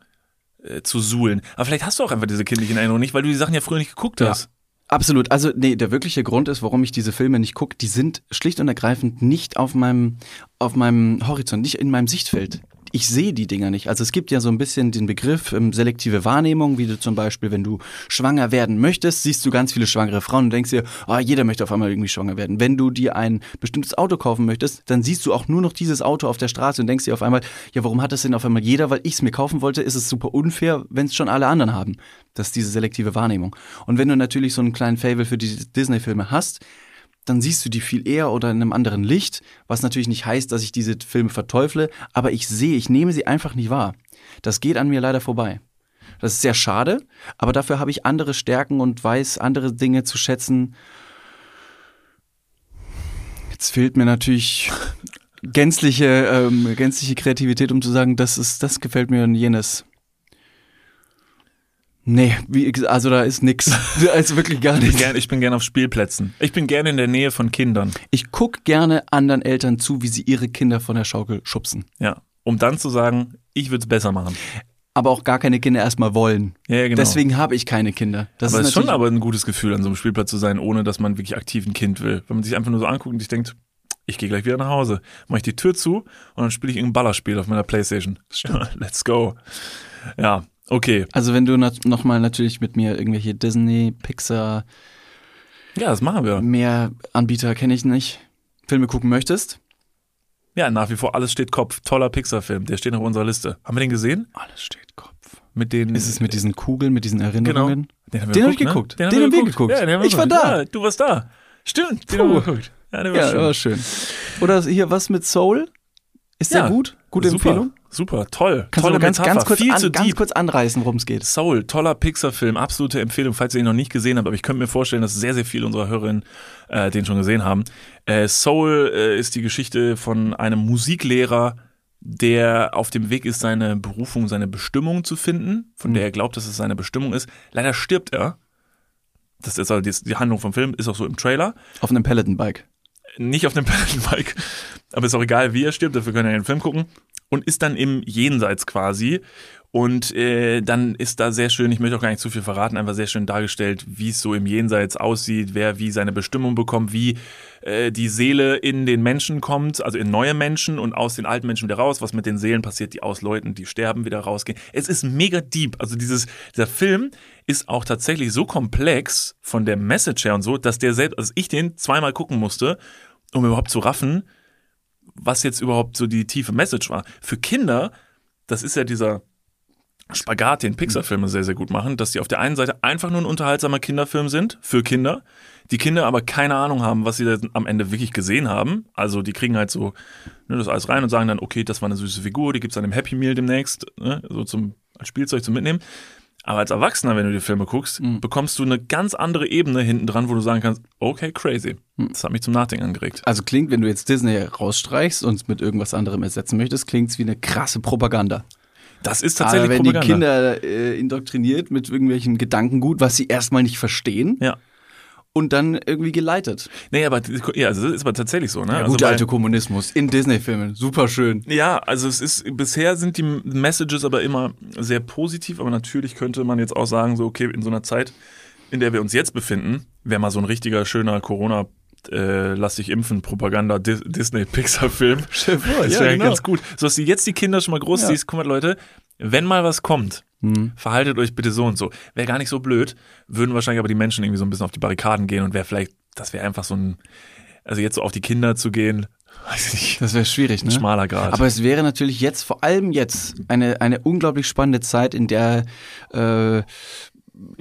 äh, zu suhlen. Aber vielleicht hast du auch einfach diese kindlichen Erinnerungen nicht, weil du die Sachen ja früher nicht geguckt Ja. hast. Absolut. Also, nee, der wirkliche Grund ist, warum ich diese Filme nicht gucke, die sind schlicht und ergreifend nicht auf meinem, auf meinem Horizont, nicht in meinem Sichtfeld. Ich sehe die Dinger nicht. Also es gibt ja so ein bisschen den Begriff ähm, selektive Wahrnehmung, wie du zum Beispiel, wenn du schwanger werden möchtest, siehst du ganz viele schwangere Frauen und denkst dir, ah, jeder möchte auf einmal irgendwie schwanger werden. Wenn du dir ein bestimmtes Auto kaufen möchtest, dann siehst du auch nur noch dieses Auto auf der Straße und denkst dir auf einmal, ja, warum hat das denn auf einmal jeder? Weil ich es mir kaufen wollte, ist es super unfair, wenn es schon alle anderen haben. Das ist diese selektive Wahrnehmung. Und wenn du natürlich so einen kleinen Fable für die Disney-Filme hast, dann siehst du die viel eher oder in einem anderen Licht, was natürlich nicht heißt, dass ich diese Filme verteufle, aber ich sehe, ich nehme sie einfach nicht wahr. Das geht an mir leider vorbei. Das ist sehr schade, aber dafür habe ich andere Stärken und weiß andere Dinge zu schätzen. Jetzt fehlt mir natürlich gänzliche, ähm, gänzliche Kreativität, um zu sagen, das ist, das gefällt mir und jenes. Nee, wie, also da ist nix. Da ist wirklich gar Ich bin, nichts. gern, ich bin gern auf Spielplätzen. Ich bin gerne in der Nähe von Kindern. Ich guck gerne anderen Eltern zu, wie sie ihre Kinder von der Schaukel schubsen. Ja. Um dann zu sagen, ich würde es besser machen. Aber auch gar keine Kinder erstmal wollen. Ja, genau. Deswegen habe ich keine Kinder. Das aber es ist schon aber ein gutes Gefühl, an so einem Spielplatz zu sein, ohne dass man wirklich aktiv ein Kind will. Wenn man sich einfach nur so anguckt und sich denkt, ich gehe gleich wieder nach Hause, mache ich die Tür zu und dann spiele ich irgendein Ballerspiel auf meiner Playstation. Let's go. Ja, okay. Also wenn du nat nochmal natürlich mit mir irgendwelche Disney, Pixar, Ja, das machen wir. mehr Anbieter kenne ich nicht, Filme gucken möchtest. Ja, nach wie vor, alles steht Kopf. Toller Pixar-Film, der steht auf unserer Liste. Haben wir den gesehen? Alles steht Kopf. Mit den. Ist es mit diesen Kugeln, mit diesen Genau. Erinnerungen? Den haben Den hab ich ne? geguckt. Den haben wir geguckt. Ja, haben wir Ich war geguckt. da. Ja, du warst da. Stimmt, den Puh. haben wir geguckt. Ja, der war Ja, schön. war schön. Oder hier was mit Soul? Ist der Ja, gut? Gute super, Empfehlung? Super, toll. Kannst Tolle du ganz, Metapher. ganz, kurz Viel an, zu ganz deep. kurz anreißen, worum es geht? Soul, toller Pixar-Film, absolute Empfehlung, falls ihr ihn noch nicht gesehen habt, aber ich könnte mir vorstellen, dass sehr, sehr viele unserer Hörerinnen äh, den schon gesehen haben. Äh, Soul äh, ist die Geschichte von einem Musiklehrer, der auf dem Weg ist, seine Berufung, seine Bestimmung zu finden, von der er glaubt, dass es seine Bestimmung ist. Leider stirbt er. Das ist also die, die Handlung vom Film, ist auch so im Trailer. Auf einem Peloton-Bike. Nicht auf dem Peloton-Bike, aber ist auch egal, wie er stirbt, dafür können wir ja den Film gucken. Und ist dann im Jenseits quasi. Und äh, dann ist da sehr schön, ich möchte auch gar nicht zu viel verraten, einfach sehr schön dargestellt, wie es so im Jenseits aussieht, wer wie seine Bestimmung bekommt, wie äh, die Seele in den Menschen kommt, also in neue Menschen und aus den alten Menschen wieder raus, was mit den Seelen passiert, die aus Leuten, die sterben, wieder rausgehen. Es ist mega deep. Also dieses, dieser Film ist auch tatsächlich so komplex von der Message her und so, dass der selbst, also ich den zweimal gucken musste, um überhaupt zu raffen, was jetzt überhaupt so die tiefe Message war. Für Kinder, das ist ja dieser Spagat, den Pixar-Filme sehr, sehr gut machen, dass die auf der einen Seite einfach nur ein unterhaltsamer Kinderfilm sind, für Kinder, die Kinder aber keine Ahnung haben, was sie am Ende wirklich gesehen haben. Also die kriegen halt so ne, das alles rein und sagen dann, okay, das war eine süße Figur, die gibt's dann im Happy Meal demnächst, ne, so zum als Spielzeug zum Mitnehmen. Aber als Erwachsener, wenn du die Filme guckst, Mhm. bekommst du eine ganz andere Ebene hinten dran, wo du sagen kannst, okay, crazy. Mhm. Das hat mich zum Nachdenken angeregt. Also klingt, wenn du jetzt Disney rausstreichst und es mit irgendwas anderem ersetzen möchtest, klingt es wie eine krasse Propaganda. Das ist Aber tatsächlich wenn Propaganda. die Kinder äh, indoktriniert mit irgendwelchen Gedankengut, was sie erstmal nicht verstehen ja. Und dann irgendwie geleitet. Nee, aber ja, also das ist aber tatsächlich so, ne? Der also gute bei- alte Kommunismus in Disney-Filmen. Super schön. Ja, also es ist, bisher sind die Messages aber immer sehr positiv, aber natürlich könnte man jetzt auch sagen, so, okay, in so einer Zeit, in der wir uns jetzt befinden, wäre mal so ein richtiger, schöner Corona- äh, lass dich impfen, Propaganda, Dis Disney-Pixar-Film. Stell dir vor, Das ja, wäre genau. ganz gut. So dass du jetzt die Kinder schon mal groß Ja. siehst, guck mal, Leute, wenn mal was kommt, Hm. verhaltet euch bitte so und so. Wäre gar nicht so blöd, würden wahrscheinlich aber die Menschen irgendwie so ein bisschen auf die Barrikaden gehen und wäre vielleicht, das wäre einfach so ein, also jetzt so auf die Kinder zu gehen, weiß ich nicht, Das wäre schwierig, ein ne? schmaler Grad. Aber es wäre natürlich jetzt, vor allem jetzt, eine, eine unglaublich spannende Zeit, in der äh,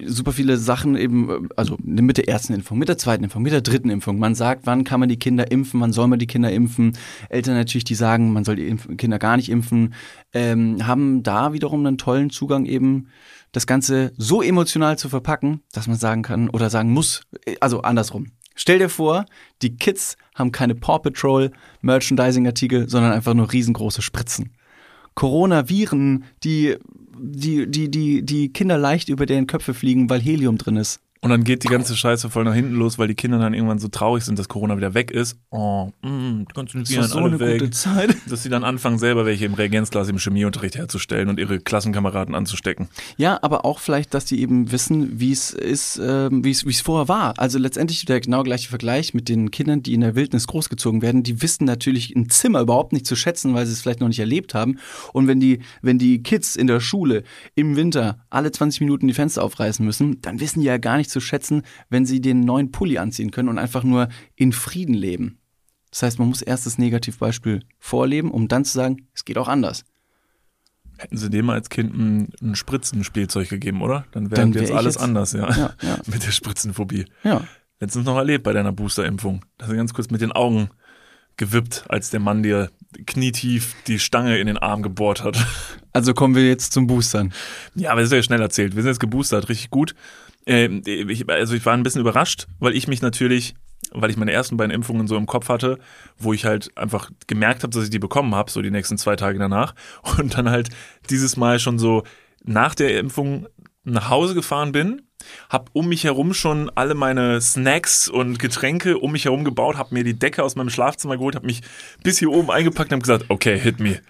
super viele Sachen eben, also mit der ersten Impfung, mit der zweiten Impfung, mit der dritten Impfung. Man sagt, wann kann man die Kinder impfen, wann soll man die Kinder impfen. Eltern natürlich, die sagen, man soll die Kinder gar nicht impfen, ähm, haben da wiederum einen tollen Zugang eben, das Ganze so emotional zu verpacken, dass man sagen kann oder sagen muss, äh, also andersrum. Stell dir vor, die Kids haben keine Paw Patrol Merchandising-Artikel, sondern einfach nur riesengroße Spritzen. Coronaviren, die, die, die, die, die Kinder leicht über deren Köpfe fliegen, weil Helium drin ist. Und dann geht die ganze Scheiße voll nach hinten los, weil die Kinder dann irgendwann so traurig sind, dass Corona wieder weg ist. Oh, mh, die ganzen Das war so alle eine weg. gute Zeit. Dass sie dann anfangen, selber welche im Reagenzglas im Chemieunterricht herzustellen und ihre Klassenkameraden anzustecken. Ja, aber auch vielleicht, dass die eben wissen, wie es ist, wie es wie es vorher war. Also letztendlich der genau gleiche Vergleich mit den Kindern, die in der Wildnis großgezogen werden. Die wissen natürlich ein Zimmer überhaupt nicht zu schätzen, weil sie es vielleicht noch nicht erlebt haben. Und wenn die, wenn die Kids in der Schule im Winter alle 20 Minuten die Fenster aufreißen müssen, dann wissen die ja gar nicht zu schätzen, wenn sie den neuen Pulli anziehen können und einfach nur in Frieden leben. Das heißt, man muss erst das Negativbeispiel vorleben, um dann zu sagen, es geht auch anders. Hätten sie dem als Kind ein, ein Spritzenspielzeug gegeben, oder? Dann wäre wär jetzt alles jetzt- anders, ja. Ja, ja. Mit der Spritzenphobie. Ja. Letztens noch erlebt bei deiner Boosterimpfung. Da hast du ganz kurz mit den Augen gewippt, als der Mann dir knietief die Stange in den Arm gebohrt hat. Also kommen wir jetzt zum Boostern. Ja, aber das ist ja schnell erzählt. Wir sind jetzt geboostert, richtig gut. Ähm, ich, also ich war ein bisschen überrascht, weil ich mich natürlich, weil ich meine ersten beiden Impfungen so im Kopf hatte, wo ich halt einfach gemerkt habe, dass ich die bekommen habe, so die nächsten zwei Tage danach. Und dann halt dieses Mal schon so nach der Impfung nach Hause gefahren bin, hab um mich herum schon alle meine Snacks und Getränke um mich herum gebaut, hab mir die Decke aus meinem Schlafzimmer geholt, hab mich bis hier oben eingepackt und hab gesagt, okay, hit me,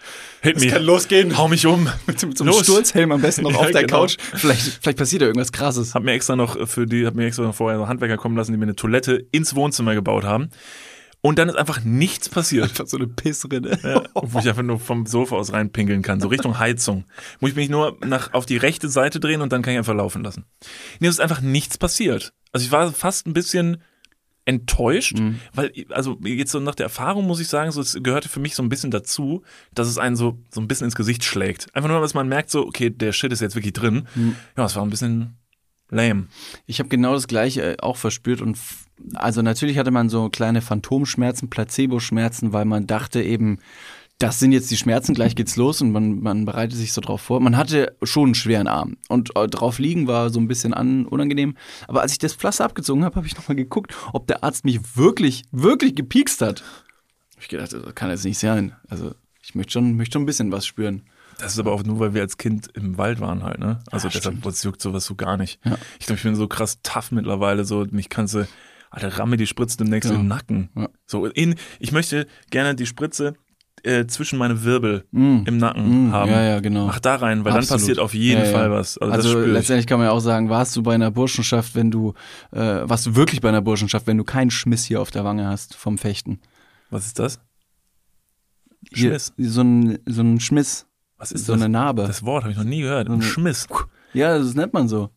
hit me, losgehen. hau mich um, Mit so einem Los. Sturzhelm am besten noch Ja, auf der genau. Couch. Vielleicht, vielleicht passiert da irgendwas krasses. Hab mir extra noch für die, hab mir extra noch vorher so Handwerker kommen lassen, die mir eine Toilette ins Wohnzimmer gebaut haben. Und dann ist einfach nichts passiert. Einfach so eine Pissrinne. Ja, wo ich einfach nur vom Sofa aus reinpinkeln kann, so Richtung Heizung. Muss ich mich nur nach, auf die rechte Seite drehen und dann kann ich einfach laufen lassen. Nee, es ist einfach nichts passiert. Also ich war fast ein bisschen enttäuscht, weil, also jetzt so nach der Erfahrung muss ich sagen, so, es gehörte für mich so ein bisschen dazu, dass es einen so, so ein bisschen ins Gesicht schlägt. Einfach nur, dass man merkt, so, okay, der Shit ist jetzt wirklich drin. Ja, es war ein bisschen lame. Ich habe genau das gleiche äh, auch verspürt und also natürlich hatte man so kleine Phantomschmerzen, Placebo-Schmerzen, weil man dachte eben, das sind jetzt die Schmerzen, gleich geht's los und man, man bereitet sich so drauf vor. Man hatte schon einen schweren Arm und äh, drauf liegen war so ein bisschen an, unangenehm. Aber als ich das Pflaster abgezogen habe, habe ich nochmal geguckt, ob der Arzt mich wirklich, wirklich gepiekst hat. Ich gedacht, das kann jetzt nicht sein. Also ich möchte schon, möchte schon ein bisschen was spüren. Das ist aber auch nur, weil wir als Kind im Wald waren halt, ne? Also Ja, deshalb stimmt. juckt sowas so gar nicht. Ja. Ich glaube, ich bin so krass tough mittlerweile, so mich kannst du, Alter, ramme die Spritze demnächst Ja. in den Nacken. Ja. So in, ich möchte gerne die Spritze äh, zwischen meine Wirbel Mm. im Nacken Mm, haben. Ja, ja, genau. Mach da rein, weil dann Absolut. passiert auf jeden Ja. Fall was. Also, Also letztendlich kann man ja auch sagen, warst du bei einer Burschenschaft, wenn du, äh, warst du wirklich bei einer Burschenschaft, wenn du keinen Schmiss hier auf der Wange hast vom Fechten. Was ist das? Hier, Schmiss. So ein, so ein Schmiss, Was ist so das? eine Narbe. Das Wort habe ich noch nie gehört. So Ein Schmiss. ja, das nennt man so.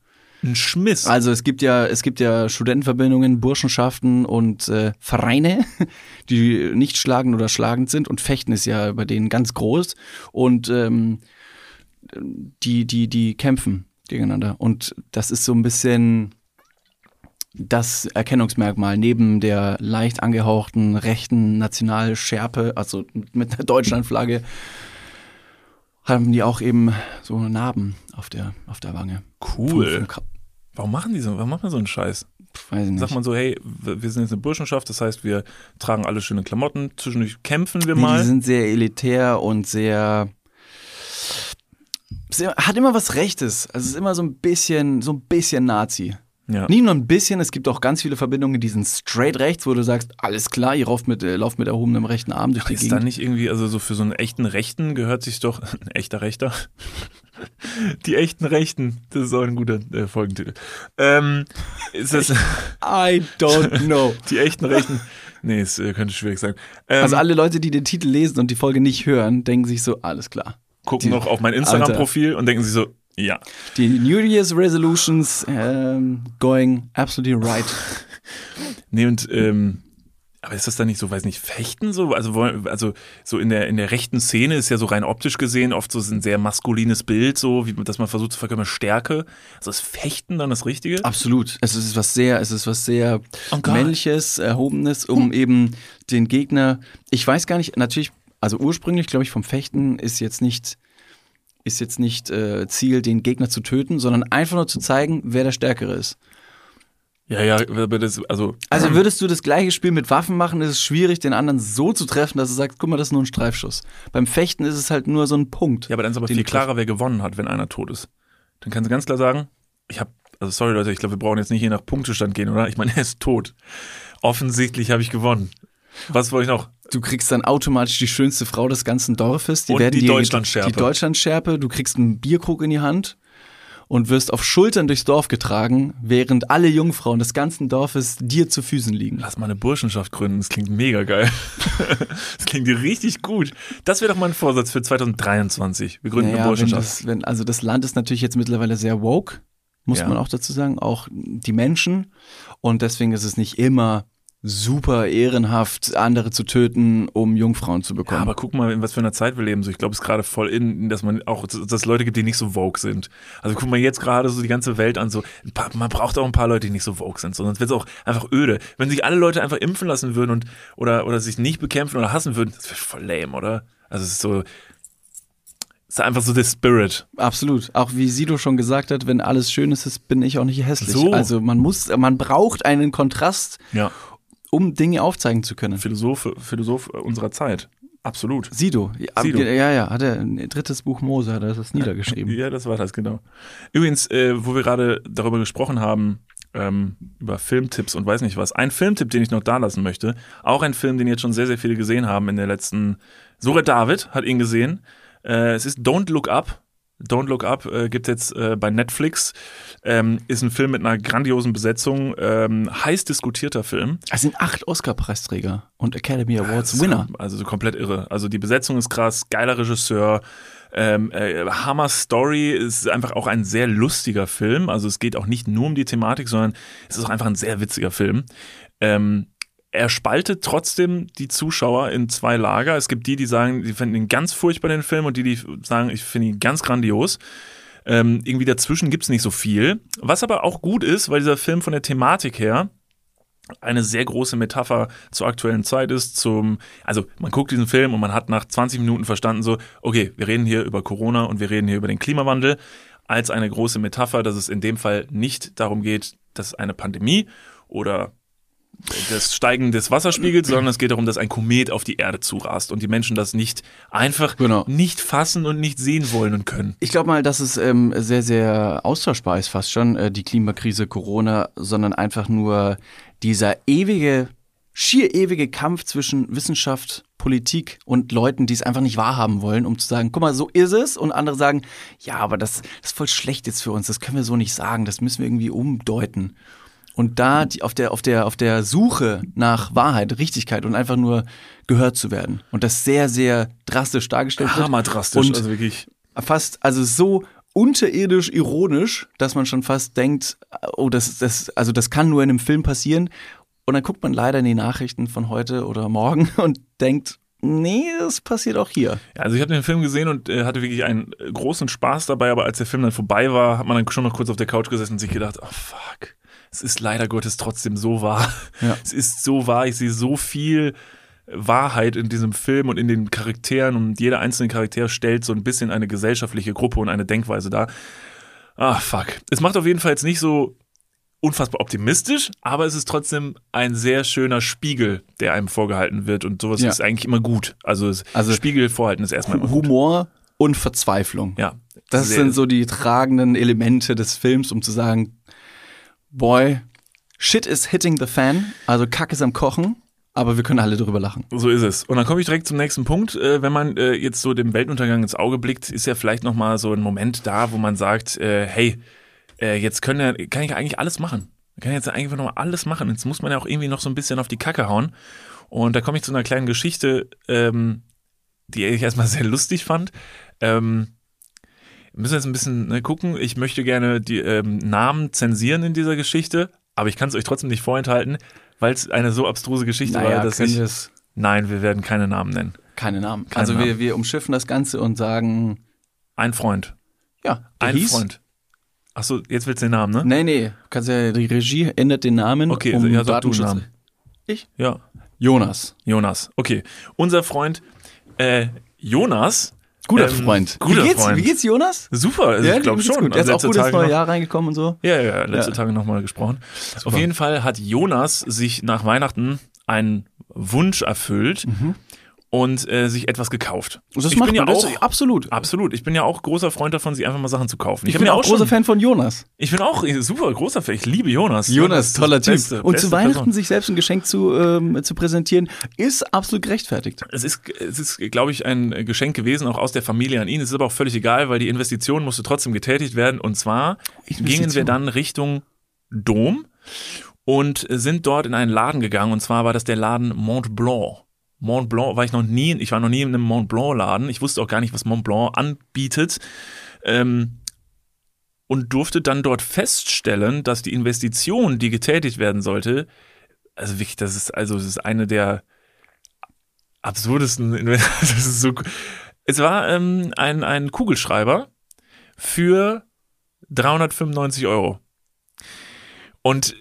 Ein Schmiss. Also es gibt ja, es gibt ja Studentenverbindungen, Burschenschaften und äh, Vereine, die nicht schlagend oder schlagend sind und Fechten ist ja bei denen ganz groß und ähm, die, die, die kämpfen gegeneinander und das ist so ein bisschen das Erkennungsmerkmal neben der leicht angehauchten rechten Nationalschärpe, also mit einer Deutschlandflagge, haben die auch eben so Narben auf der, auf der Wange. cool. Vom- vom Warum machen die so? Warum macht man so einen Scheiß? Weiß ich nicht. Sagt man so, hey, wir sind jetzt eine Burschenschaft, das heißt, wir tragen alle schöne Klamotten, zwischendurch kämpfen wir Nee, mal. die sind sehr elitär und sehr, sehr. Hat immer was Rechtes. Also es ist immer so ein bisschen, so ein bisschen Nazi. Ja. Nicht nur ein bisschen, es gibt auch ganz viele Verbindungen, die sind straight rechts, wo du sagst, alles klar, ihr lauft mit, äh, lauft mit erhobenem rechten Arm durch die Ist da Gegend. nicht irgendwie, also so für so einen echten Rechten gehört sich doch, ein echter Rechter, die echten Rechten, das ist auch ein guter äh, Folgentitel. Ähm, ist das, I don't know. die echten Rechten, nee, es äh, könnte schwierig sein. Ähm, Also alle Leute, die den Titel lesen und die Folge nicht hören, denken sich so, alles klar. gucken die- noch auf mein Instagram-Profil und denken sich so, ja. Die New Year's Resolutions ähm, going absolutely right. Nee, und, ähm, aber ist das dann nicht so, weiß nicht, Fechten so? Also, wollen- also so in der, in der rechten Szene ist ja so rein optisch gesehen oft so ein sehr maskulines Bild, so, wie, dass man versucht zu verkörpern, Stärke. Also ist Fechten dann das Richtige? Absolut. Es ist was sehr, es ist was sehr Oh männliches, erhobenes, um eben den Gegner. Ich weiß gar nicht. Natürlich, also ursprünglich glaube ich vom Fechten ist jetzt nicht ist jetzt nicht äh, Ziel, den Gegner zu töten, sondern einfach nur zu zeigen, wer der Stärkere ist. Ja, ja, das, also. Also würdest du das gleiche Spiel mit Waffen machen, ist es schwierig, den anderen so zu treffen, dass du sagst, guck mal, das ist nur ein Streifschuss. Beim Fechten ist es halt nur so ein Punkt. Ja, aber dann ist aber viel klarer, wer gewonnen hat, wenn einer tot ist. Dann kannst du ganz klar sagen, ich habe, also sorry Leute, ich glaube, wir brauchen jetzt nicht je nach Punktestand gehen, oder? Ich meine, er ist tot. Offensichtlich habe ich gewonnen. Was wollte ich noch? Du kriegst dann automatisch die schönste Frau des ganzen Dorfes. Die Und werden die Deutschlandschärpe. Die Deutschlandschärpe. Du kriegst einen Bierkrug in die Hand und wirst auf Schultern durchs Dorf getragen, während alle Jungfrauen des ganzen Dorfes dir zu Füßen liegen. Lass mal eine Burschenschaft gründen, das klingt mega geil. das klingt richtig gut. Das wäre doch mal ein Vorsatz für 2023. Wir gründen Naja, eine wenn Burschenschaft. das, wenn, also das Land ist natürlich jetzt mittlerweile sehr woke, muss Ja. man auch dazu sagen, auch die Menschen. Und deswegen ist es nicht immer super ehrenhaft, andere zu töten, um Jungfrauen zu Ja, bekommen. aber guck mal, in was für einer Zeit wir leben. So, ich glaube, es ist gerade voll in, dass man auch, dass es Leute gibt, die nicht so vogue sind. Also guck mal jetzt gerade so die ganze Welt an. So, paar, man braucht auch ein paar Leute, die nicht so vogue sind, sondern es wird auch einfach öde. Wenn sich alle Leute einfach impfen lassen würden und oder oder sich nicht bekämpfen oder hassen würden, das wäre voll lame, oder? Also es ist so, es ist einfach so der Spirit. Absolut. Auch wie Sido schon gesagt hat, wenn alles schön ist, ist- bin ich auch nicht hässlich. So. Also man muss, man braucht einen Kontrast, Ja, um Dinge aufzeigen zu können. Philosoph, Philosoph unserer Zeit. Absolut. Sido. Ja, Sido. ja, ja, hat er ein drittes Buch Mose, hat er das niedergeschrieben. Ja, das war das, genau. Übrigens, äh, wo wir gerade darüber gesprochen haben, ähm, über Filmtipps und weiß nicht was. Ein Filmtipp, den ich noch da lassen möchte, auch ein Film, den jetzt schon sehr, sehr viele gesehen haben in der letzten. Sogar David hat ihn gesehen. Äh, es ist Don't Look Up. Don't Look Up äh, gibt jetzt äh, bei Netflix. Ähm, ist ein Film mit einer grandiosen Besetzung. Ähm, heiß diskutierter Film. Es sind acht Oscar-Preisträger und Academy Awards Winner. Also so komplett irre. Also die Besetzung ist krass, geiler Regisseur, ähm, äh, Hammer Story ist einfach auch ein sehr lustiger Film. Also es geht auch nicht nur um die Thematik, sondern es ist auch einfach ein sehr witziger Film. Ähm, er spaltet trotzdem die Zuschauer in zwei Lager. Es gibt die, die sagen, die finden ihn ganz furchtbar den Film und die, die sagen, ich finde ihn ganz grandios. Ähm, irgendwie dazwischen gibt's nicht so viel. Was aber auch gut ist, weil dieser Film von der Thematik her eine sehr große Metapher zur aktuellen Zeit ist, zum, also man guckt diesen Film und man hat nach 20 Minuten verstanden so, okay, wir reden hier über Corona und wir reden hier über den Klimawandel als eine große Metapher, dass es in dem Fall nicht darum geht, dass eine Pandemie oder das Steigen des Wasserspiegels, sondern es geht darum, dass ein Komet auf die Erde zurast und die Menschen das nicht einfach Genau. nicht fassen und nicht sehen wollen und können. Ich glaube mal, dass es ähm, sehr, sehr austauschbar ist, fast schon, äh, die Klimakrise, Corona, sondern einfach nur dieser ewige schier ewige Kampf zwischen Wissenschaft, Politik und Leuten, die es einfach nicht wahrhaben wollen, um zu sagen, guck mal, so ist es. Und andere sagen, ja, aber das, das ist voll schlecht jetzt für uns, das können wir so nicht sagen, das müssen wir irgendwie umdeuten. Und da die, auf, der, auf, der, auf der Suche nach Wahrheit, Richtigkeit und einfach nur gehört zu werden. Und das sehr, sehr drastisch dargestellt wird. Hammer drastisch, Und also wirklich. fast, also so unterirdisch ironisch, dass man schon fast denkt, oh, das, das, also das kann nur in einem Film passieren. Und dann guckt man leider in die Nachrichten von heute oder morgen und denkt, nee, das passiert auch hier. Ja, also ich habe den Film gesehen und äh, hatte wirklich einen äh, großen Spaß dabei, aber als der Film dann vorbei war, hat man dann schon noch kurz auf der Couch gesessen und sich gedacht, oh fuck, es ist leider Gottes trotzdem so wahr. Ja. Es ist so wahr, ich sehe so viel Wahrheit in diesem Film und in den Charakteren und jeder einzelne Charakter stellt so ein bisschen eine gesellschaftliche Gruppe und eine Denkweise dar. Ah, fuck. Es macht auf jeden Fall jetzt nicht so unfassbar optimistisch, aber es ist trotzdem ein sehr schöner Spiegel, der einem vorgehalten wird und sowas Ja. ist eigentlich immer gut. Also, Also- Spiegel vorhalten ist erstmal immer gut. Humor und Verzweiflung. Ja. Das sind so die tragenden Elemente des Films, um zu sagen, boy, shit is hitting the fan, also Kack ist am Kochen, aber wir können alle drüber lachen. So ist es. Und dann komme ich direkt zum nächsten Punkt. Äh, wenn man äh, jetzt so dem Weltuntergang ins Auge blickt, ist ja vielleicht noch mal so ein Moment da, wo man sagt, äh, hey, äh, jetzt können kann ich eigentlich alles machen. Man kann jetzt eigentlich noch mal alles machen. Jetzt muss man ja auch irgendwie noch so ein bisschen auf die Kacke hauen. Und da komme ich zu einer kleinen Geschichte, ähm, die ich erstmal sehr lustig fand. Ähm, müssen jetzt ein bisschen ne, gucken. Ich möchte gerne die ähm, Namen zensieren in dieser Geschichte, aber ich kann es euch trotzdem nicht vorenthalten, weil es eine so abstruse Geschichte war, dass ich es Nein, wir werden keine Namen nennen. keine Namen. Keine also Namen. Wir, wir umschiffen das Ganze und sagen, Ein Freund. ja, Ein hieß, Freund. Achso, jetzt willst du den Namen, ne? Nee, nee, kannst ja, die Regie ändert den Namen. Okay, um ja, sag du einen Namen. Ich? Ja. Jonas. Jonas. Okay. Unser Freund äh, Jonas. Guter ähm, Freund. Guter wie geht's, Freund. Wie geht's, Jonas? Super, also ich glaube schon. Gut. Er ist Also auch gut letzte ins Tage neue Jahr reingekommen und so. Ja, ja, letzte Ja. Tage nochmal gesprochen. Auf jeden Fall hat Jonas sich nach Weihnachten einen Wunsch erfüllt und äh, sich etwas gekauft. Und das ich macht bin ja das auch absolut. absolut. Ich bin ja auch großer Freund davon, sich einfach mal Sachen zu kaufen. Ich bin ja auch großer schon, Fan von Jonas. Ich bin auch super großer Fan. Ich liebe Jonas. Jonas, ist toller Typ. Beste, und beste zu Weihnachten Person. sich selbst ein Geschenk zu, ähm, zu präsentieren, ist absolut gerechtfertigt. Es ist, es ist, glaube ich, ein Geschenk gewesen, auch aus der Familie an ihn. Es ist aber auch völlig egal, weil die Investition musste trotzdem getätigt werden. Und zwar gingen wir dann Richtung Dom und sind dort in einen Laden gegangen. Und zwar war das der Laden Mont Blanc. Mont Blanc war ich noch nie, ich war noch nie in einem Mont Blanc Laden. Ich wusste auch gar nicht, was Mont Blanc anbietet. Ähm, und durfte dann dort feststellen, dass die Investition, die getätigt werden sollte, also wirklich, das ist, also, das ist eine der absurdesten, das ist so, es war ähm, ein, ein Kugelschreiber für 395 Euro. Und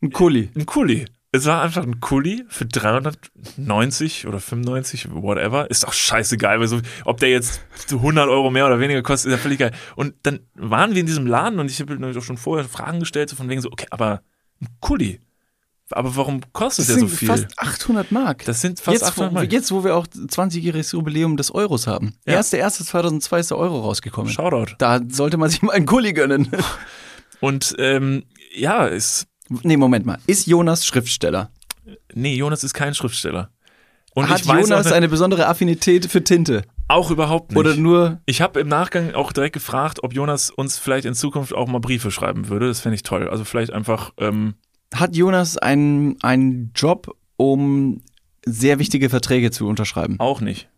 Ein Kuli. ein Kuli. Es war einfach ein Kuli für 390 oder 95, whatever. Ist auch scheißegal, weil so, ob der jetzt 100 Euro mehr oder weniger kostet, ist ja völlig geil. Und dann waren wir in diesem Laden und ich habe mir doch schon vorher Fragen gestellt, so von wegen so, okay, aber ein Kuli. Aber warum kostet Das der so sind viel? fast 800 Mark. das sind fast jetzt, 800 wo, Mark. jetzt, wo wir auch 20-jähriges Jubiläum des Euros haben. Ja. Erst der erste 2002 ist der Euro rausgekommen. Shoutout. Da sollte man sich mal einen Kuli gönnen. Und ähm, ja, ist, nee, Moment mal. Ist Jonas Schriftsteller? nee, Jonas ist kein Schriftsteller. Und Hat Jonas auch, eine besondere Affinität für Tinte? auch überhaupt nicht. Oder nur Ich habe im Nachgang auch direkt gefragt, ob Jonas uns vielleicht in Zukunft auch mal Briefe schreiben würde. Das fände ich toll. Also vielleicht einfach, ähm, hat Jonas einen, einen Job, um sehr wichtige Verträge zu unterschreiben? auch nicht.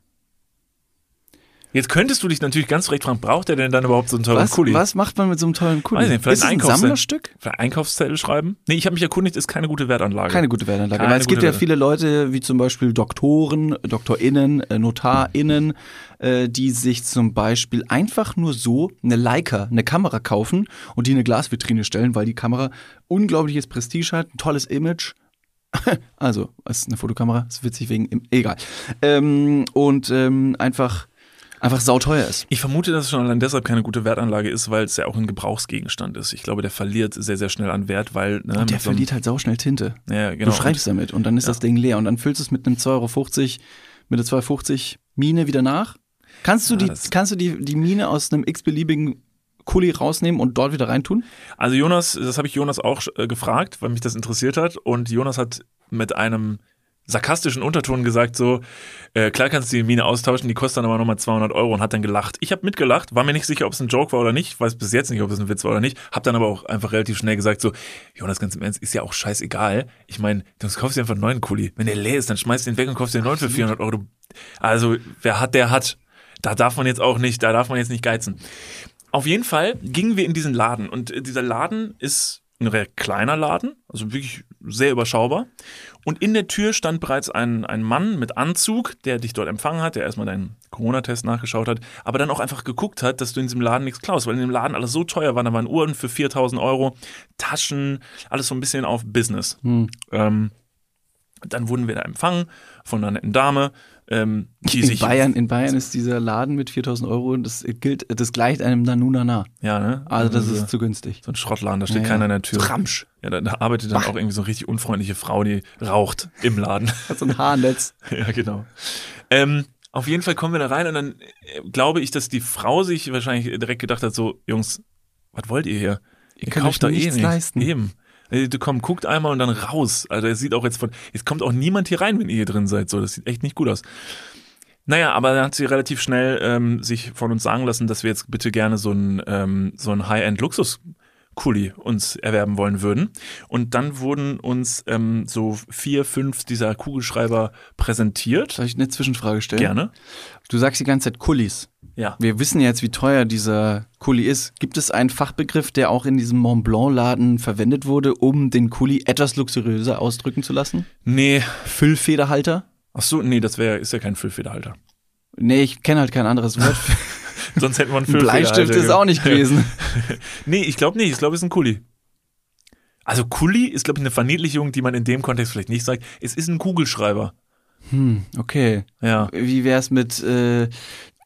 Jetzt könntest du dich natürlich ganz recht fragen, braucht er denn dann überhaupt so einen teuren Was, Kuli? was macht man mit so einem tollen Kuli? Weiß nicht, vielleicht ist ein ein Einkaufszettel. Sammlerstück? Vielleicht Einkaufszettel schreiben? Nee, ich habe mich erkundigt, ist keine gute Wertanlage. Keine gute Wertanlage. Keine Weil es gibt ja viele Leute, wie zum Beispiel Doktoren, DoktorInnen, äh, NotarInnen, äh, die sich zum Beispiel einfach nur so eine Leica, eine Kamera kaufen und die in eine Glasvitrine stellen, weil die Kamera unglaubliches Prestige hat, ein tolles Image. Also, es ist eine Fotokamera, ist witzig wegen, egal. Ähm, und ähm, einfach, einfach sauteuer ist. Ich vermute, dass es schon allein deshalb keine gute Wertanlage ist, weil es ja auch ein Gebrauchsgegenstand ist. Ich glaube, der verliert sehr, sehr schnell an Wert, weil. Ne, Und der mit so verliert halt sauschnell Tinte. Ja, genau. Du schreibst damit und dann ist das Ding leer und dann füllst du es mit einem 2,50 Euro, mit der 2,50 Mine wieder nach. Kannst du, Ja, die, kannst du die, die Mine aus einem x-beliebigen Kuli rausnehmen und dort wieder reintun? Also Jonas, das habe ich Jonas auch äh, gefragt, weil mich das interessiert hat. Und Jonas hat mit einem sarkastischen Unterton gesagt so, äh, klar kannst du die Mine austauschen, die kostet dann aber nochmal 200 Euro und hat dann gelacht. Ich habe mitgelacht, war mir nicht sicher, ob es ein Joke war oder nicht, weiß bis jetzt nicht, ob es ein Witz war oder nicht, hab dann aber auch einfach relativ schnell gesagt so, Jonas, ganz im Ernst, ist ja auch scheißegal. Ich meine, du kaufst dir einfach einen neuen Kuli. Wenn der leer ist, dann schmeißt du den weg und kaufst dir einen neuen für 400 Euro. Also, wer hat, der hat. Da darf man jetzt auch nicht, da darf man jetzt nicht geizen. Auf jeden Fall gingen wir in diesen Laden und äh, dieser Laden ist ein recht kleiner Laden, also wirklich sehr überschaubar. Und in der Tür stand bereits ein, ein Mann mit Anzug, der dich dort empfangen hat, der erstmal deinen Corona-Test nachgeschaut hat, aber dann auch einfach geguckt hat, dass du in diesem Laden nichts klaust, weil in dem Laden alles so teuer war. Da waren Uhren für 4000 Euro, Taschen, alles so ein bisschen auf Business. Hm. Ähm, dann wurden wir da empfangen von einer netten Dame, ähm, In. Bayern, in Bayern ist dieser Laden mit 4000 Euro und das gilt, das gleicht einem Nanunana. Ja, ne? Also das so- ist zu günstig. so ein Schrottladen, da steht Ja, keiner ja. an der Tür. So Ramsch. Ja, da, da arbeitet dann auch irgendwie so eine richtig unfreundliche Frau, die raucht im Laden. Hat so ein Haarnetz. ja, genau. Ähm, auf jeden Fall kommen wir da rein und dann äh, glaube ich, dass die Frau sich wahrscheinlich direkt gedacht hat, so, Jungs, was wollt ihr hier? Ihr, könnt euch nichts leisten. Eben. Äh, Du komm, guckt einmal und dann raus. Also es sieht auch jetzt von, jetzt kommt auch niemand hier rein, wenn ihr hier drin seid. So, das sieht echt nicht gut aus. Naja, aber dann hat sie relativ schnell ähm, sich von uns sagen lassen, dass wir jetzt bitte gerne so ein, ähm, so ein High-End-Luxus Kuli uns erwerben wollen würden. Und dann wurden uns ähm, so vier, fünf dieser Kugelschreiber präsentiert. Soll ich eine Zwischenfrage stellen? Gerne. Du sagst die ganze Zeit Kullis. Ja. Wir wissen jetzt, wie teuer dieser Kuli ist. Gibt es einen Fachbegriff, der auch in diesem Mont Blanc Laden verwendet wurde, um den Kuli etwas luxuriöser ausdrücken zu lassen? Nee. Füllfederhalter? Ach so, nee, das wäre ist ja kein Füllfederhalter. Nee, ich kenne halt kein anderes Wort. Sonst hätten wir einen Ein Bleistift ist auch nicht gewesen. Nee, ich glaube nicht. Ich glaube, es ist ein Kuli. Also Kuli ist, glaube ich, eine Verniedlichung, die man in dem Kontext vielleicht nicht sagt. Es ist ein Kugelschreiber. Hm, okay. Ja. Wie wär's mit äh,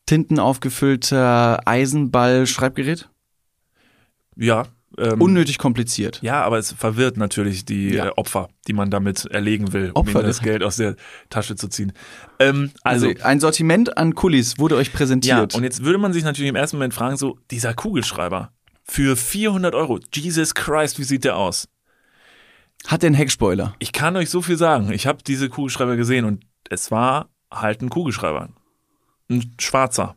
Tinten aufgefüllter Eisenball-Schreibgerät? Ja. Ähm, Unnötig kompliziert. ja, aber es verwirrt natürlich die Ja. äh, Opfer, die man damit erlegen will, um Opfer, ihnen das Geld aus der Tasche zu ziehen. Ähm, also, Also, ein Sortiment an Kulis wurde euch ja, präsentiert. und jetzt würde man sich natürlich im ersten Moment fragen, so, dieser Kugelschreiber für 400 Euro, Jesus Christ, wie sieht der aus? Hat den Heckspoiler. Ich kann euch so viel sagen. Ich habe diese Kugelschreiber gesehen und es war halt ein Kugelschreiber. Ein schwarzer.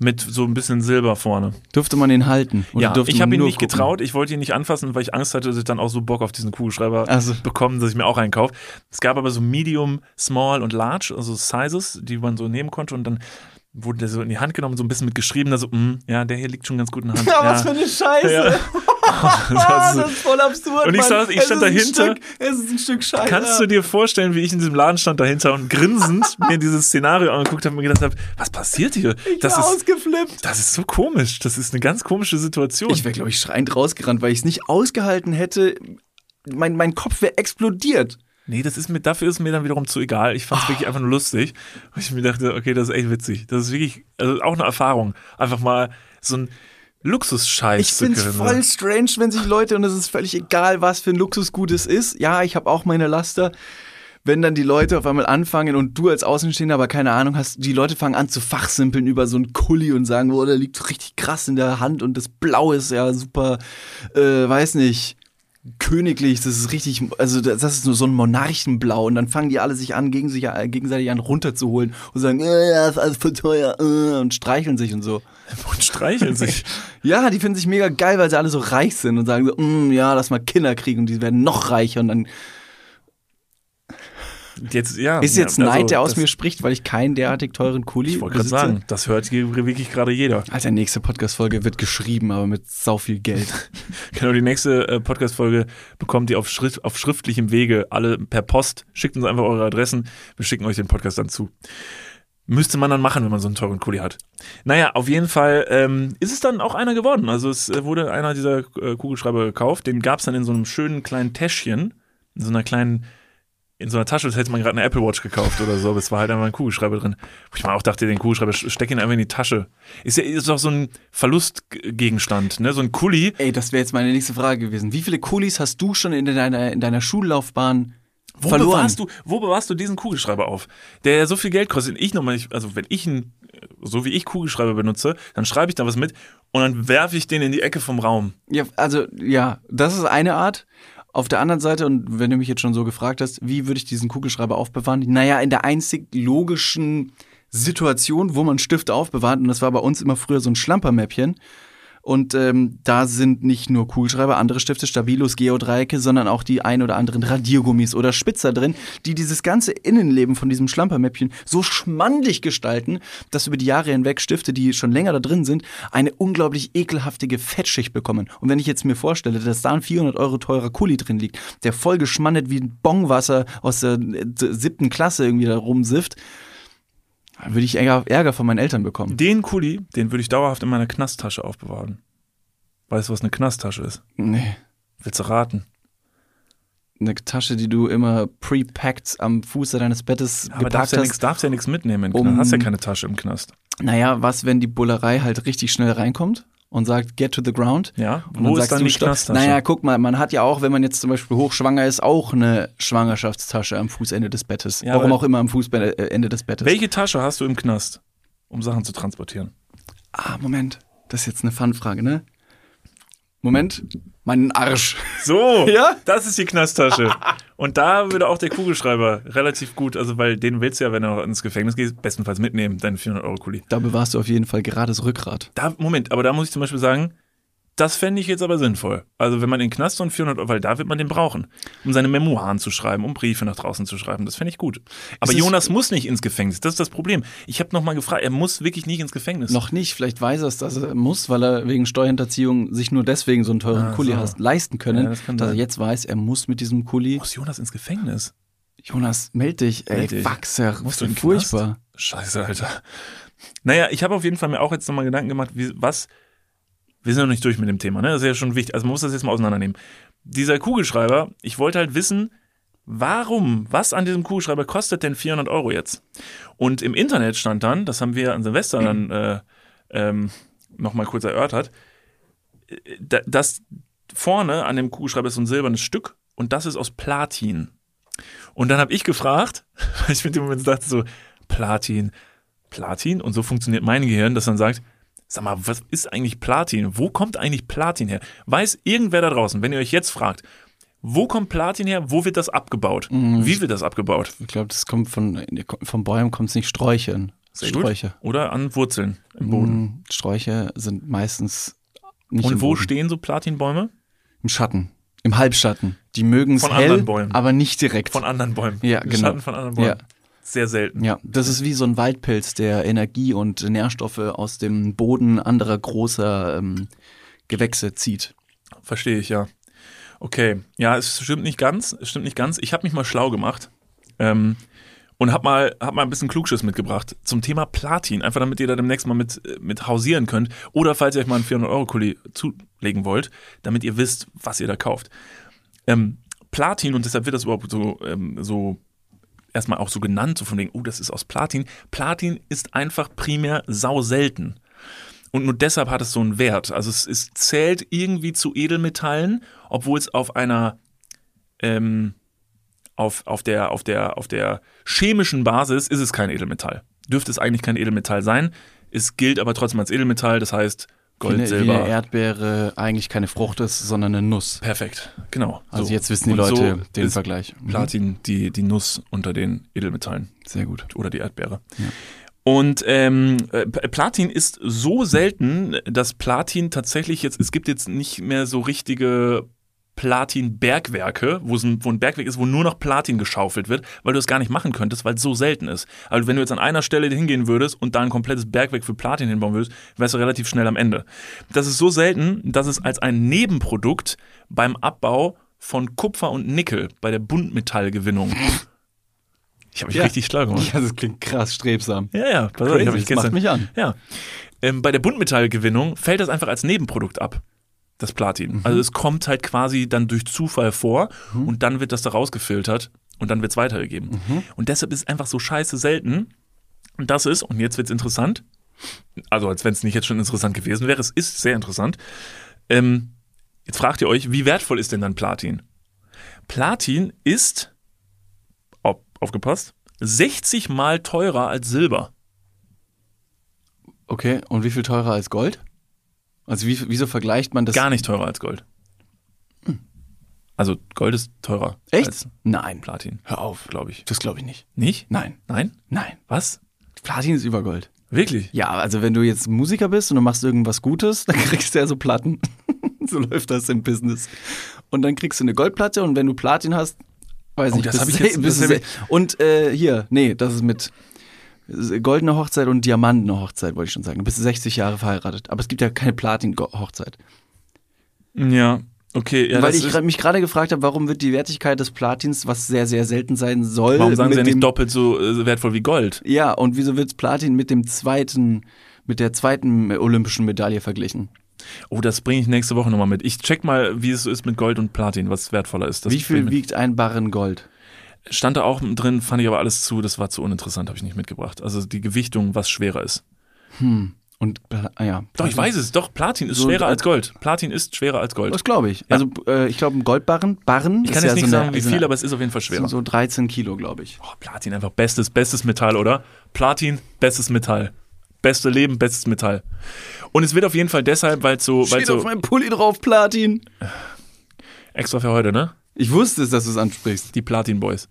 Mit so ein bisschen Silber vorne. Durfte man ihn halten? Ja, ich habe ihn nicht gucken? getraut. Ich wollte ihn nicht anfassen, weil ich Angst hatte, dass ich dann auch so Bock auf diesen Kugelschreiber Also. bekomme, dass ich mir auch einen kaufe. Es gab aber so Medium, Small und Large, also Sizes, die man so nehmen konnte und dann wurde der so in die Hand genommen, so ein bisschen mit geschrieben, da so, mm, ja, der hier liegt schon ganz gut in der Hand. Ja, ja. was für eine Scheiße. Ja. Das ist- das ist voll absurd. Und ich saß- ich stand dahinter. Stück, es ist ein Stück Scheiße. Kannst du dir vorstellen, wie ich in diesem Laden stand dahinter und grinsend mir dieses Szenario angeguckt habe und mir gedacht habe, was passiert hier? ich Das war ist, ausgeflippt. das ist so komisch. Das ist eine ganz komische Situation. Ich wäre, glaube ich, schreiend rausgerannt, weil ich es nicht ausgehalten hätte. Mein, mein Kopf wäre explodiert. Nee, das ist mir, dafür ist mir dann wiederum zu egal. Ich fand es wirklich einfach nur lustig. Und ich mir dachte, okay, das ist echt witzig. Das ist wirklich, also auch eine Erfahrung. Einfach mal so ein Luxusscheiß Ich zu finde es können. voll strange, wenn sich Leute, und es ist völlig egal, was für ein Luxusgut es ist. Ja, ich habe auch meine Laster. Wenn dann die Leute auf einmal anfangen und du als Außenstehender aber keine Ahnung hast, die Leute fangen an zu fachsimpeln über so einen Kulli und sagen, oh, der liegt richtig krass in der Hand und das Blau ist ja super, äh, weiß nicht, königlich, das ist richtig, also das ist nur so ein Monarchenblau und dann fangen die alle sich an, gegen sich, äh, gegenseitig an runterzuholen und sagen, äh, ja, ist alles für teuer äh, und streicheln sich und so. und streicheln sich. Ja, die finden sich mega geil, weil sie alle so reich sind und sagen so, mm, ja, lass mal Kinder kriegen und die werden noch reicher und dann Jetzt, ja, ist jetzt ja, Neid, also, der aus mir spricht, weil ich keinen derartig teuren Kuli Ich wollte gerade sagen, das hört wirklich gerade jeder. Alter, nächste Podcast-Folge wird geschrieben, aber mit sau viel Geld. Genau, die nächste äh, Podcast-Folge bekommt ihr auf, Schrift, auf schriftlichem Wege alle per Post. Schickt uns einfach eure Adressen. Wir schicken euch den Podcast dann zu. Müsste man dann machen, wenn man so einen teuren Kuli hat. Naja, auf jeden Fall ähm, ist es dann auch einer geworden. Also es äh, wurde einer dieser äh, Kugelschreiber gekauft. Den gab es dann in so einem schönen kleinen Täschchen, in so einer kleinen, in so einer Tasche, als hätte man gerade eine Apple Watch gekauft oder so, aber es war halt einfach ein Kugelschreiber drin. Wo ich mal auch dachte, den Kugelschreiber, steck ihn einfach in die Tasche. Ist ja ist doch so ein Verlustgegenstand, ne? So ein Kuli. Ey, das wäre jetzt meine nächste Frage gewesen. Wie viele Kulis hast du schon in deiner, in deiner Schullaufbahn Wo verloren? bewahrst, du, wo bewahrst du diesen Kugelschreiber auf? Der ja so viel Geld kostet. Ich nochmal, nicht- also wenn ich einen, so wie ich Kugelschreiber benutze, dann schreibe ich da was mit und dann werfe ich den in die Ecke vom Raum. Ja, also ja, das ist eine Art. Auf der anderen Seite, und wenn du mich jetzt schon so gefragt hast, wie würde ich diesen Kugelschreiber aufbewahren? Naja, in der einzig logischen Situation, wo man Stifte aufbewahrt, und das war bei uns immer früher so ein Schlampermäppchen. Und ähm, da sind nicht nur Kugelschreiber, andere Stifte, Stabilos, Geodreiecke, sondern auch die ein oder anderen Radiergummis oder Spitzer drin, die dieses ganze Innenleben von diesem Schlampermäppchen so schmandig gestalten, dass über die Jahre hinweg Stifte, die schon länger da drin sind, eine unglaublich ekelhaftige Fettschicht bekommen. Und wenn ich jetzt mir vorstelle, dass da ein 400 Euro teurer Kuli drin liegt, der voll geschmandet wie ein Bongwasser aus der äh, siebten Klasse irgendwie da rumsifft, dann würde ich Ärger, Ärger von meinen Eltern bekommen. Den Kuli, den würde ich dauerhaft in meiner Knasttasche aufbewahren. Weißt du, was eine Knasttasche ist? Nee. Willst du raten? Eine Tasche, die du immer pre-packed am Fuße deines Bettes Aber darfst gepackt ja hast. nichts darfst ja nichts mitnehmen. im Um- Knast. Hast ja keine Tasche im Knast. Naja, was, wenn die Bullerei halt richtig schnell reinkommt und sagt, get to the ground? Ja, Und wo ist sagst dann du, die. Knasttasche? Naja, guck mal, man hat ja auch, wenn man jetzt zum Beispiel hochschwanger ist, auch eine Schwangerschaftstasche am Fußende des Bettes. Ja, Warum auch immer am Fußende des Bettes. Welche Tasche hast du im Knast, um Sachen zu transportieren? Ah, Moment. Das ist jetzt eine Fun-Frage, ne? Moment. Meinen Arsch. So, Ja? das ist die Knasttasche. Und da würde auch der Kugelschreiber relativ gut, also weil den willst du ja, wenn du ins Gefängnis gehst, bestenfalls mitnehmen, deinen 400 Euro Kuli. Da bewahrst du auf jeden Fall gerades Rückgrat. Da, Moment, aber da muss ich zum Beispiel sagen, das fände ich jetzt aber sinnvoll. Also wenn man in den Knast und 400 Euro, weil da wird man den brauchen, um seine Memoiren zu schreiben, um Briefe nach draußen zu schreiben. Das fände ich gut. Aber es- Jonas muss nicht ins Gefängnis. Das ist das Problem. Ich habe nochmal gefragt, er muss wirklich nicht ins Gefängnis. Noch nicht, vielleicht weiß er es, dass er muss, weil er wegen Steuerhinterziehung sich nur deswegen so einen teuren Ah, Kuli so. hast leisten können, Ja, das kann dass er sein. jetzt weiß, er muss mit diesem Kuli. Muss Jonas ins Gefängnis? Jonas, meld dich, ey, Meld dich. Wachser, Musst du furchtbar. Scheiße, Alter. Naja, ich habe auf jeden Fall mir auch jetzt nochmal Gedanken gemacht, wie, was. Wir sind noch nicht durch mit dem Thema, ne? Das ist ja schon wichtig. Also man muss das jetzt mal auseinandernehmen. Dieser Kugelschreiber, ich wollte halt wissen, warum, was an diesem Kugelschreiber kostet denn 400 Euro jetzt? Und im Internet stand dann, das haben wir an Silvester dann äh, ähm, nochmal kurz erörtert, äh, da- dass vorne an dem Kugelschreiber ist so ein silbernes Stück und das ist aus Platin. Und dann habe ich gefragt, weil ich mit dem Moment dachte so, Platin, Platin? Und so funktioniert mein Gehirn, das dann sagt, sag mal, was ist eigentlich Platin? Wo kommt eigentlich Platin her? Weiß irgendwer da draußen, wenn ihr euch jetzt fragt, wo kommt Platin her? Wo wird das abgebaut? Mhm. Wie wird das abgebaut? Ich glaube, das kommt von, von Bäumen kommt es nicht Sträuchern. Sehr gut. Sträucher. Oder an Wurzeln im Boden. Mm, Sträucher sind meistens nicht Und wo stehen so Platinbäume? Im Schatten. Im Halbschatten. Die mögen es Von hell, anderen Bäumen. aber nicht direkt. Von anderen Bäumen. Ja, genau. Schatten von anderen Bäumen. Ja. Sehr selten. Ja, das ist wie so ein Waldpilz, der Energie und Nährstoffe aus dem Boden anderer großer ähm, Gewächse zieht. Verstehe ich, ja. Okay, ja, es stimmt nicht ganz. Es stimmt nicht ganz. Ich habe mich mal schlau gemacht ähm, und habe mal, hab mal ein bisschen Klugschiss mitgebracht zum Thema Platin. Einfach damit ihr da demnächst mal mit, äh, mit hausieren könnt. Oder falls ihr euch mal einen 400-Euro-Kuli zulegen wollt, damit ihr wisst, was ihr da kauft. Ähm, Platin, und deshalb wird das überhaupt so, ähm, so erstmal auch so genannt, so von wegen, oh, das ist aus Platin. Platin ist einfach primär sau selten. Und nur deshalb hat es so einen Wert. Also es, es zählt irgendwie zu Edelmetallen, obwohl es auf einer ähm, auf, auf, der, auf, der, auf der chemischen Basis ist es kein Edelmetall. Dürfte es eigentlich kein Edelmetall sein. Es gilt aber trotzdem als Edelmetall, das heißt Gold, wie, eine, wie Silber. eine Erdbeere eigentlich keine Frucht ist, sondern eine Nuss. Perfekt, genau. Also So. jetzt wissen die Leute so den Vergleich. Mhm. Platin die, die Nuss unter den Edelmetallen Sehr gut. oder die Erdbeere. Ja. Und ähm, äh, Platin ist so selten, dass Platin tatsächlich jetzt, es gibt jetzt nicht mehr so richtige Platin-Bergwerke, wo, wo ein Bergwerk ist, wo nur noch Platin geschaufelt wird, weil du es gar nicht machen könntest, weil es so selten ist. Also wenn du jetzt an einer Stelle hingehen würdest und da ein komplettes Bergwerk für Platin hinbauen würdest, wärst du relativ schnell am Ende. Das ist so selten, dass es als ein Nebenprodukt beim Abbau von Kupfer und Nickel bei der Buntmetallgewinnung. Ich habe mich Ja. richtig schlau gemacht. Ja, das klingt krass strebsam. Ja, ja, pass auf, ich das macht mich an. ja. Ähm, bei der Buntmetallgewinnung fällt das einfach als Nebenprodukt ab, das Platin. Mhm. Also es kommt halt quasi dann durch Zufall vor und dann wird das da rausgefiltert und dann wird es weitergegeben. Mhm. Und deshalb ist es einfach so scheiße selten. Und das ist, und jetzt wird es interessant, also als wenn es nicht jetzt schon interessant gewesen wäre, es ist sehr interessant. Ähm, jetzt fragt ihr euch, wie wertvoll ist denn dann Platin? Platin ist, auf, aufgepasst, 60 mal teurer als Silber. Okay, und wie viel teurer als Gold? Also wie, wieso vergleicht man das? Gar nicht teurer als Gold. Also Gold ist teurer Echt? Nein. Platin, Hör auf. glaube ich. Das glaube ich nicht. Nicht? Nein. Nein? Nein. Was? Platin ist über Gold. Wirklich? Ja, also wenn du jetzt Musiker bist und du machst irgendwas Gutes, dann kriegst du ja so Platten. so läuft das im Business. Und dann kriegst du eine Goldplatte und wenn du Platin hast, weiß Oh, ich, das bist hab ich jetzt- bist sehr- Und äh, hier, nee, das ist mit goldene Hochzeit und diamantene Hochzeit, wollte ich schon sagen. Du bist 60 Jahre verheiratet. Aber es gibt ja keine Platin-Hochzeit. Ja, okay. Ja, Weil ich mich gerade gefragt habe, warum wird die Wertigkeit des Platins, was sehr, sehr selten sein soll, warum sagen sie ja nicht doppelt so äh, wertvoll wie Gold? Ja, und wieso wird Platin mit dem zweiten, mit der zweiten olympischen Medaille verglichen? Oh, das bringe ich nächste Woche nochmal mit. Ich check mal, wie es so ist mit Gold und Platin, was wertvoller ist. Das Wie viel wiegt ein Barren Gold? Stand da auch drin, fand ich aber alles zu, das war zu uninteressant, habe ich nicht mitgebracht. Also die Gewichtung, was schwerer ist. Und Pla- ah ja. Doch, ich weiß es, doch, Platin ist So, schwerer äh, als Gold. Platin ist schwerer als Gold. Das glaube ich. Also äh, ich glaube ein Goldbarren, Barren Ich kann jetzt ja nicht so sagen, eine, wie viel, eine, aber es ist auf jeden Fall schwerer. so 13 Kilo, glaube ich. Oh, Platin einfach bestes, bestes Metall, oder? Platin, bestes Metall. Beste Leben, bestes Metall. Und es wird auf jeden Fall deshalb, weil so, Steht so auf meinem Pulli drauf Platin. extra für heute, ne? Ich wusste es, dass du es ansprichst. Die Platin Boys.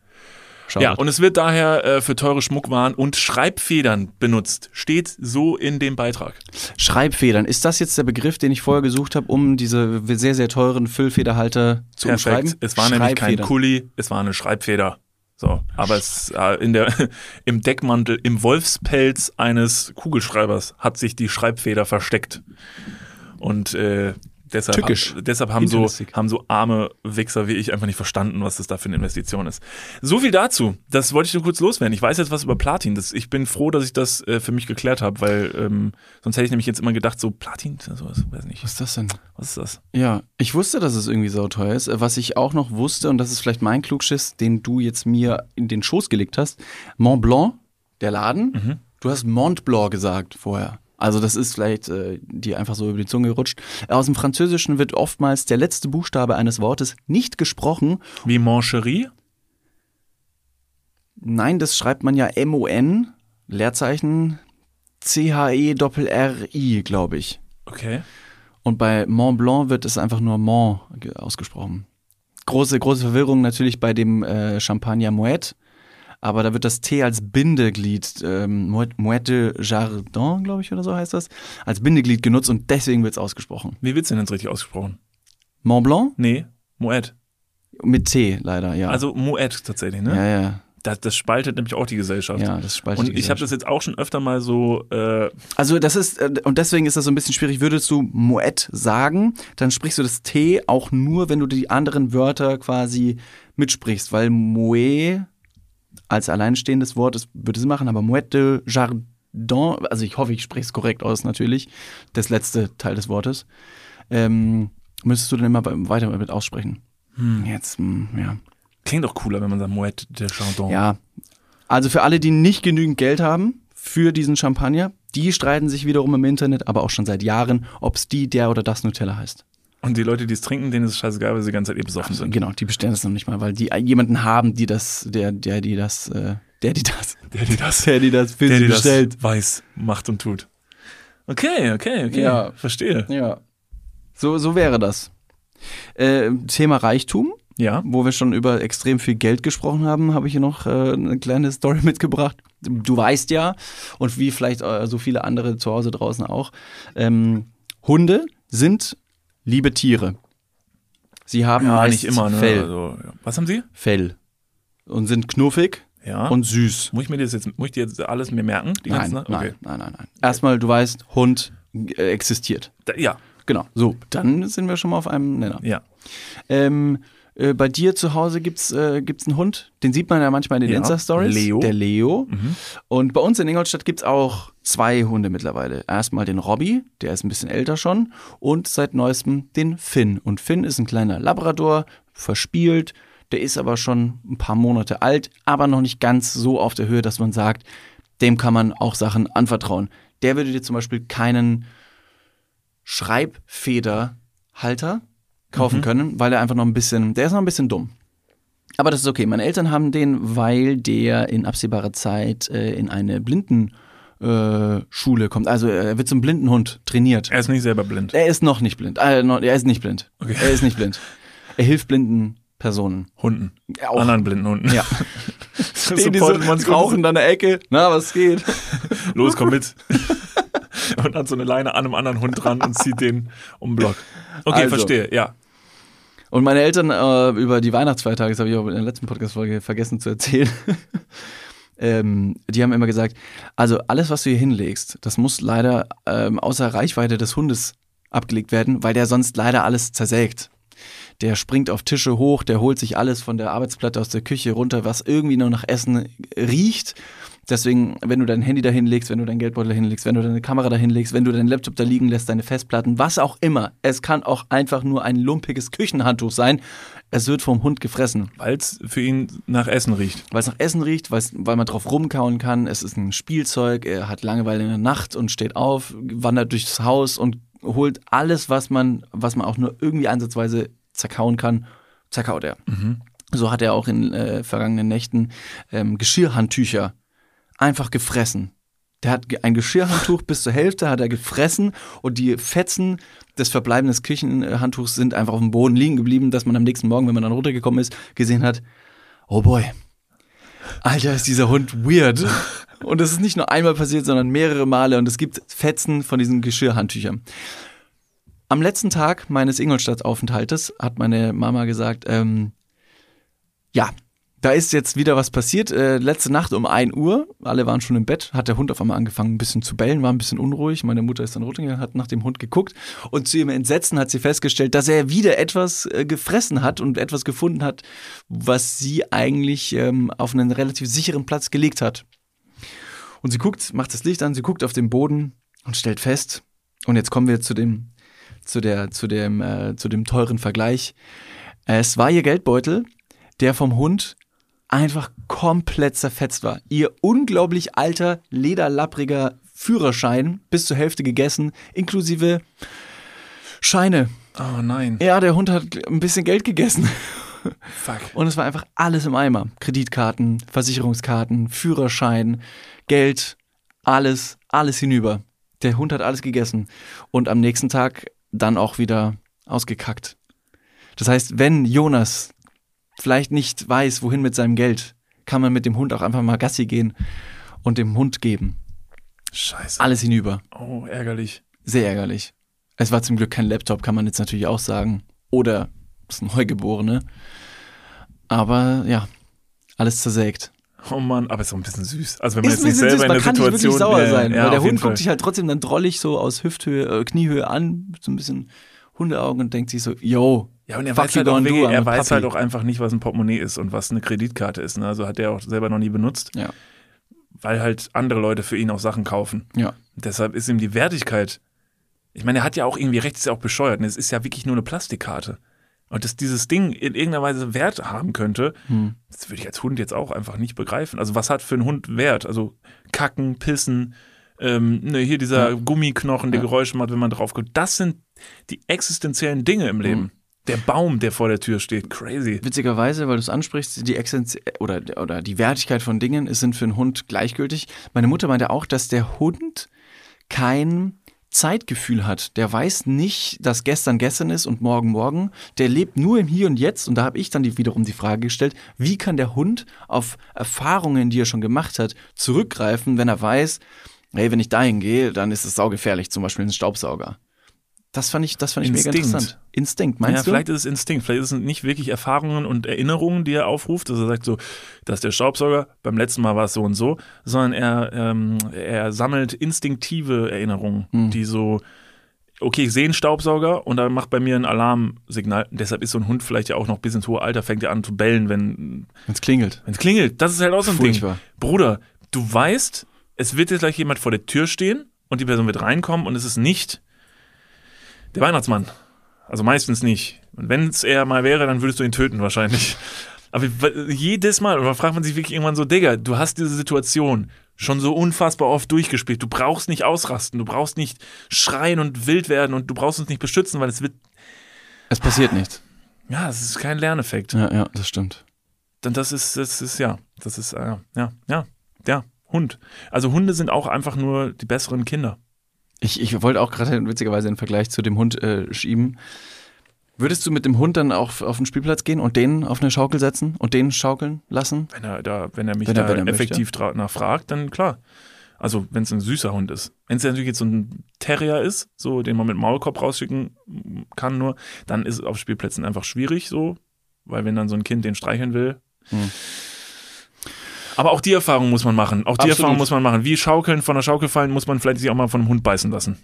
Schau. Ja, und es wird daher äh, für teure Schmuckwaren und Schreibfedern benutzt. Steht so in dem Beitrag. Schreibfedern. Ist das jetzt der Begriff, den ich vorher gesucht habe, um diese sehr, sehr teuren Füllfederhalter zu umschreiben? Es war nämlich kein. Kuli, es war eine Schreibfeder. So, aber es äh, in der im Deckmantel im Wolfspelz eines Kugelschreibers hat sich die Schreibfeder versteckt. Und äh, deshalb, Tückisch. deshalb haben so, haben so arme Wichser wie ich einfach nicht verstanden, was das da für eine Investition ist. So viel dazu. Das wollte ich nur kurz loswerden. Ich weiß jetzt was über Platin. Das, ich bin froh, dass ich das äh, für mich geklärt habe, weil ähm, sonst hätte ich nämlich jetzt immer gedacht, so Platin, sowas, weiß nicht. Was ist das denn? Was ist das? Ja, ich wusste, dass es irgendwie sauteuer ist. Was ich auch noch wusste, und das ist vielleicht mein Klugschiss, den du jetzt mir in den Schoß gelegt hast, Mont Blanc, der Laden, Mhm. du hast Mont Blanc gesagt vorher. Also das ist vielleicht äh, dir einfach so über die Zunge gerutscht. Aus dem Französischen wird oftmals der letzte Buchstabe eines Wortes nicht gesprochen. Wie Mancherie? Nein, das schreibt man ja M-O-N, Leerzeichen, C-H-E-R-R-I, glaube ich. Okay. Und bei Mont Blanc wird es einfach nur Mont ge- ausgesprochen. Große, große Verwirrung natürlich bei dem äh, Champagner Moet. Aber da wird das T als Bindeglied, ähm, Moet, Moet de Jardin, glaube ich, oder so heißt das, als Bindeglied genutzt und deswegen wird es ausgesprochen. Wie wird's denn jetzt richtig ausgesprochen? Mont Blanc Nee, Moet. mit T leider, ja. Also Moet tatsächlich, ne? ja, ja, Das, das spaltet nämlich auch die Gesellschaft. ja, das spaltet Und ich habe das jetzt auch schon öfter mal so, äh, Also das ist, äh, und deswegen ist das so ein bisschen schwierig, würdest du Moet sagen, dann sprichst du das T auch nur, wenn du die anderen Wörter quasi mitsprichst, weil Moe als alleinstehendes Wort, das würde Sinn machen, aber Moet de Jardin, also ich hoffe, ich spreche es korrekt aus natürlich, das letzte Teil des Wortes, ähm, müsstest du dann immer weiter mit aussprechen. Jetzt, hm, ja. klingt doch cooler, wenn man sagt Moet de Chardon. Ja, also für alle, die nicht genügend Geld haben für diesen Champagner, die streiten sich wiederum im Internet, aber auch schon seit Jahren, ob es die, der oder das Nutella heißt. Und die Leute, die es trinken, denen ist es scheißegal, weil sie die ganze Zeit eben besoffen sind. Genau, die bestellen das noch nicht mal, weil die jemanden haben, die das, der, der, die das, äh, der, die das, Der, die das, der, die das für der, sie die das bestellt. weiß, macht und tut. Okay, okay, okay. Ja. Verstehe. Ja. So, so wäre das. Äh, Thema Reichtum, Ja. wo wir schon über extrem viel Geld gesprochen haben, habe ich hier noch äh, eine kleine Story mitgebracht. Du weißt ja, und wie vielleicht äh, so viele andere zu Hause draußen auch, ähm, Hunde sind liebe Tiere. Sie haben Ja, meist nicht immer, ne? Fell, Also. Was haben sie? Fell und sind knuffig Ja. und süß. muss ich mir das jetzt, muss ich dir jetzt alles mir merken? Die Nein, ganzen nein, Sachen? Okay. nein, nein, nein. Erstmal, du weißt, Hund äh, existiert. Da, ja, Genau. So, dann sind wir schon mal auf einem Nenner. ja. Ähm, äh, bei dir zu Hause gibt's äh, gibt's einen Hund, den sieht man ja manchmal in den Ja, Insta-Stories. Leo. Der Leo. Mhm. Und bei uns in Ingolstadt gibt's auch zwei Hunde mittlerweile. Erstmal den Robby, der ist ein bisschen älter schon. Und seit neuestem den Finn. Und Finn ist ein kleiner Labrador, verspielt. Der ist aber schon ein paar Monate alt, aber noch nicht ganz so auf der Höhe, dass man sagt, dem kann man auch Sachen anvertrauen. Der würde dir zum Beispiel keinen Schreibfederhalter kaufen können, weil er einfach noch ein bisschen, der ist noch ein bisschen dumm. Aber das ist okay. Meine Eltern haben den, weil der in absehbarer Zeit äh, in eine Blindenschule äh, Schule kommt. Also er wird zum Blindenhund trainiert. Er ist nicht selber blind. Er ist noch nicht blind. Äh, noch, er ist nicht blind. Okay. Er ist nicht blind. Er hilft blinden Personen. Hunden. Ja, auch. Anderen blinden Hunden. Ja. Stehen die so, rauchen an der Ecke. Na, was geht? Los, komm mit. und hat so eine Leine an einem anderen Hund dran und zieht den um den Block. Okay, Also. verstehe, ja. Und meine Eltern äh, über die Weihnachtsfeiertage, das habe ich auch in der letzten Podcast-Folge vergessen zu erzählen, ähm, die haben immer gesagt, also alles, was du hier hinlegst, das muss leider ähm, außer Reichweite des Hundes abgelegt werden, weil der sonst leider alles zersägt. Der springt auf Tische hoch, der holt sich alles von der Arbeitsplatte aus der Küche runter, was irgendwie noch nach Essen riecht. Deswegen, wenn du dein Handy da hinlegst, wenn du dein Geldbeutel da hinlegst, wenn du deine Kamera da hinlegst, wenn du deinen Laptop da liegen lässt, deine Festplatten, was auch immer. Es kann auch einfach nur ein lumpiges Küchenhandtuch sein. Es wird vom Hund gefressen, Weil es für ihn nach Essen riecht. weil es nach Essen riecht, weil man drauf rumkauen kann. Es ist ein Spielzeug, er hat Langeweile in der Nacht und steht auf, wandert durchs Haus und holt alles, was man, was man auch nur irgendwie ansatzweise zerkauen kann, zerkaut er. So hat er auch in äh, vergangenen Nächten ähm, Geschirrhandtücher einfach gefressen. Der hat ein Geschirrhandtuch bis zur Hälfte hat er gefressen und die Fetzen des verbleibenden Küchenhandtuchs sind einfach auf dem Boden liegen geblieben, dass man am nächsten Morgen, wenn man dann runtergekommen ist, gesehen hat, oh boy, Alter, ist dieser Hund weird. Und das ist nicht nur einmal passiert, sondern mehrere Male und es gibt Fetzen von diesen Geschirrhandtüchern. Am letzten Tag meines Ingolstadt-Aufenthaltes hat meine Mama gesagt, ähm, ja, da ist jetzt wieder was passiert. Äh, letzte Nacht um 1 Uhr, alle waren schon im Bett, hat der Hund auf einmal angefangen ein bisschen zu bellen, war ein bisschen unruhig. Meine Mutter ist dann runtergegangen, hat nach dem Hund geguckt und zu ihrem Entsetzen hat sie festgestellt, dass er wieder etwas äh, gefressen hat und etwas gefunden hat, was sie eigentlich ähm, auf einen relativ sicheren Platz gelegt hat. Und sie guckt, macht das Licht an, sie guckt auf den Boden und stellt fest, und jetzt kommen wir zu dem, zu der, zu dem, äh, zu dem teuren Vergleich. Es war ihr Geldbeutel, der vom Hund einfach komplett zerfetzt war. Ihr unglaublich alter, lederlappriger Führerschein bis zur Hälfte gegessen, inklusive Scheine. Oh nein. Ja, der Hund hat ein bisschen Geld gegessen. Fuck. Und es war einfach alles im Eimer. Kreditkarten, Versicherungskarten, Führerschein, Geld, alles, alles hinüber. Der Hund hat alles gegessen. Und am nächsten Tag dann auch wieder ausgekackt. Das heißt, wenn Jonas vielleicht nicht weiß, wohin mit seinem Geld, kann man mit dem Hund auch einfach mal Gassi gehen und dem Hund geben. Scheiße. Alles hinüber. Oh, ärgerlich. Sehr ärgerlich. Es war zum Glück kein Laptop, kann man jetzt natürlich auch sagen. Oder ist ein Neugeborene. Aber ja, alles zersägt. Oh Mann, aber ist auch ein bisschen süß. Also wenn man Ist jetzt ein nicht bisschen selber süß, in man der kann nicht Situation wirklich sauer sein, ja, weil der Hund guckt sich halt trotzdem dann drollig so aus Hüfthöhe, äh, Kniehöhe an, so ein bisschen Hundeaugen und denkt sich so, yo, Ja, und er fuck weiß halt auch, I'm er weiß halt auch einfach nicht, was ein Portemonnaie ist und was eine Kreditkarte ist. Ne? Also hat er auch selber noch nie benutzt, Ja, weil halt andere Leute für ihn auch Sachen kaufen. ja. Deshalb ist ihm die Wertigkeit. Ich meine, er hat ja auch irgendwie recht, ist ja auch bescheuert. Ne? Es ist ja wirklich nur eine Plastikkarte. Und dass dieses Ding in irgendeiner Weise Wert haben könnte, Hm. das würde ich als Hund jetzt auch einfach nicht begreifen. Also was hat für einen Hund Wert? Also kacken, pissen, ähm, ne, hier dieser Ja. Gummiknochen, der Ja. Geräusche macht, wenn man drauf guckt. Das sind die existenziellen Dinge im Leben. Mhm. Der Baum, der vor der Tür steht, crazy. Witzigerweise, weil du es ansprichst, die Exzenz oder, oder die Wertigkeit von Dingen ist- sind für einen Hund gleichgültig. Meine Mutter meinte auch, dass der Hund kein Zeitgefühl hat. Der weiß nicht, dass gestern gestern ist und morgen morgen. Der lebt nur im Hier und Jetzt. Und da habe ich dann die, wiederum die Frage gestellt, wie kann der Hund auf Erfahrungen, die er schon gemacht hat, zurückgreifen, wenn er weiß, hey, wenn ich dahin gehe, dann ist es saugefährlich, zum Beispiel ein Staubsauger. Das fand ich, das fand ich mega interessant. Instinkt, Ja, meinst du? vielleicht ist es Instinkt, vielleicht ist es nicht wirklich Erfahrungen und Erinnerungen, die er aufruft, dass er sagt so, das ist der Staubsauger, beim letzten Mal war es so und so, sondern er, ähm, er sammelt instinktive Erinnerungen, Hm. die so, okay, ich sehe einen Staubsauger und da macht bei mir ein Alarmsignal. Deshalb ist so ein Hund vielleicht ja auch noch bis ins hohe Alter, fängt er an zu bellen, wenn Wenn's klingelt. es klingelt. Das ist halt auch so ein Furchtbar. Ding. Bruder, du weißt, es wird jetzt gleich jemand vor der Tür stehen und die Person wird reinkommen und es ist nicht der Weihnachtsmann. Also meistens nicht. Und wenn es er mal wäre, dann würdest du ihn töten wahrscheinlich. Aber jedes Mal, dann fragt man sich wirklich irgendwann so, Digga, du hast diese Situation schon so unfassbar oft durchgespielt. Du brauchst nicht ausrasten, du brauchst nicht schreien und wild werden und du brauchst uns nicht beschützen, weil es wird, Es passiert nichts. ja, es ist kein Lerneffekt. Ja, ja, das stimmt. Dann das ist, das ist, ja, das ist, äh, ja, ja, ja, Hund. Also Hunde sind auch einfach nur die besseren Kinder. Ich, ich wollte auch gerade witzigerweise einen Vergleich zu dem Hund äh, schieben. Würdest du mit dem Hund dann auch auf den Spielplatz gehen und den auf eine Schaukel setzen und den schaukeln lassen? Wenn er, da, wenn er mich Wenn er- da wenn er effektiv nachfragt, dann klar. Also wenn es ein süßer Hund ist. Wenn es natürlich jetzt so ein Terrier ist, so den man mit Maulkorb rausschicken kann nur, dann ist es auf Spielplätzen einfach schwierig so, weil wenn dann so ein Kind den streicheln will. Hm. Aber auch die Erfahrung muss man machen. Auch die Absolut. Erfahrung muss man machen. Wie Schaukeln von der Schaukel fallen, muss man vielleicht sich auch mal von einem Hund beißen lassen.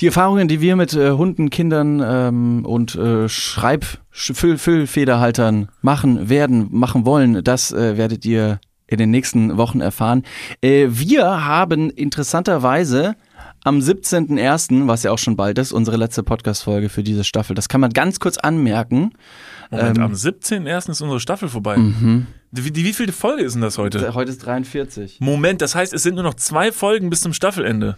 Die Erfahrungen, die wir mit äh, Hunden, Kindern ähm, und äh, Schreib Sch- Füll Füllfederhaltern machen werden, machen wollen, das äh, werdet ihr in den nächsten Wochen erfahren. Äh, wir haben interessanterweise am 17.01., was ja auch schon bald ist, unsere letzte Podcast-Folge für diese Staffel. Das kann man ganz kurz anmerken. Moment, Ähm. am 17.01. ist unsere Staffel vorbei. Mhm. Die, die, wie viele Folge ist denn das heute? Heute ist 43. Moment, das heißt, es sind nur noch zwei Folgen bis zum Staffelende.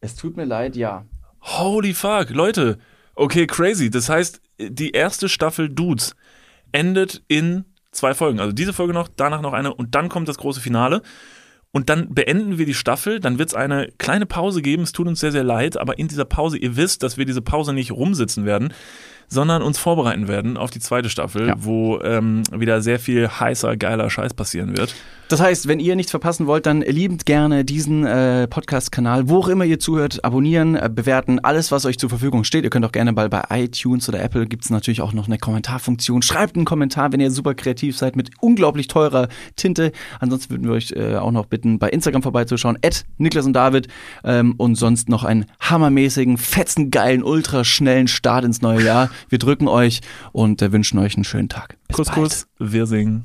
Es tut mir leid, ja. Holy fuck, Leute. Okay, crazy. Das heißt, die erste Staffel Dudes endet in zwei Folgen. Also diese Folge noch, danach noch eine und dann kommt das große Finale. Und dann beenden wir die Staffel, dann wird es eine kleine Pause geben. Es tut uns sehr, sehr leid, aber in dieser Pause, ihr wisst, dass wir diese Pause nicht rumsitzen werden, sondern uns vorbereiten werden auf die zweite Staffel, Ja. wo ähm, wieder sehr viel heißer, geiler Scheiß passieren wird. Das heißt, wenn ihr nichts verpassen wollt, dann liebend gerne diesen äh, Podcast-Kanal, wo auch immer ihr zuhört, abonnieren, äh, bewerten, alles, was euch zur Verfügung steht. Ihr könnt auch gerne bei, bei iTunes oder Apple gibt's natürlich auch noch eine Kommentarfunktion. Schreibt einen Kommentar, wenn ihr super kreativ seid mit unglaublich teurer Tinte. Ansonsten würden wir euch äh, auch noch bitten, bei Instagram vorbeizuschauen, at Niklas und David ähm, und sonst noch einen hammermäßigen, fetzengeilen, ultraschnellen Start ins neue Jahr. Wir drücken euch und äh, wünschen euch einen schönen Tag. Bis Kuss, bald. Kuss, wir singen.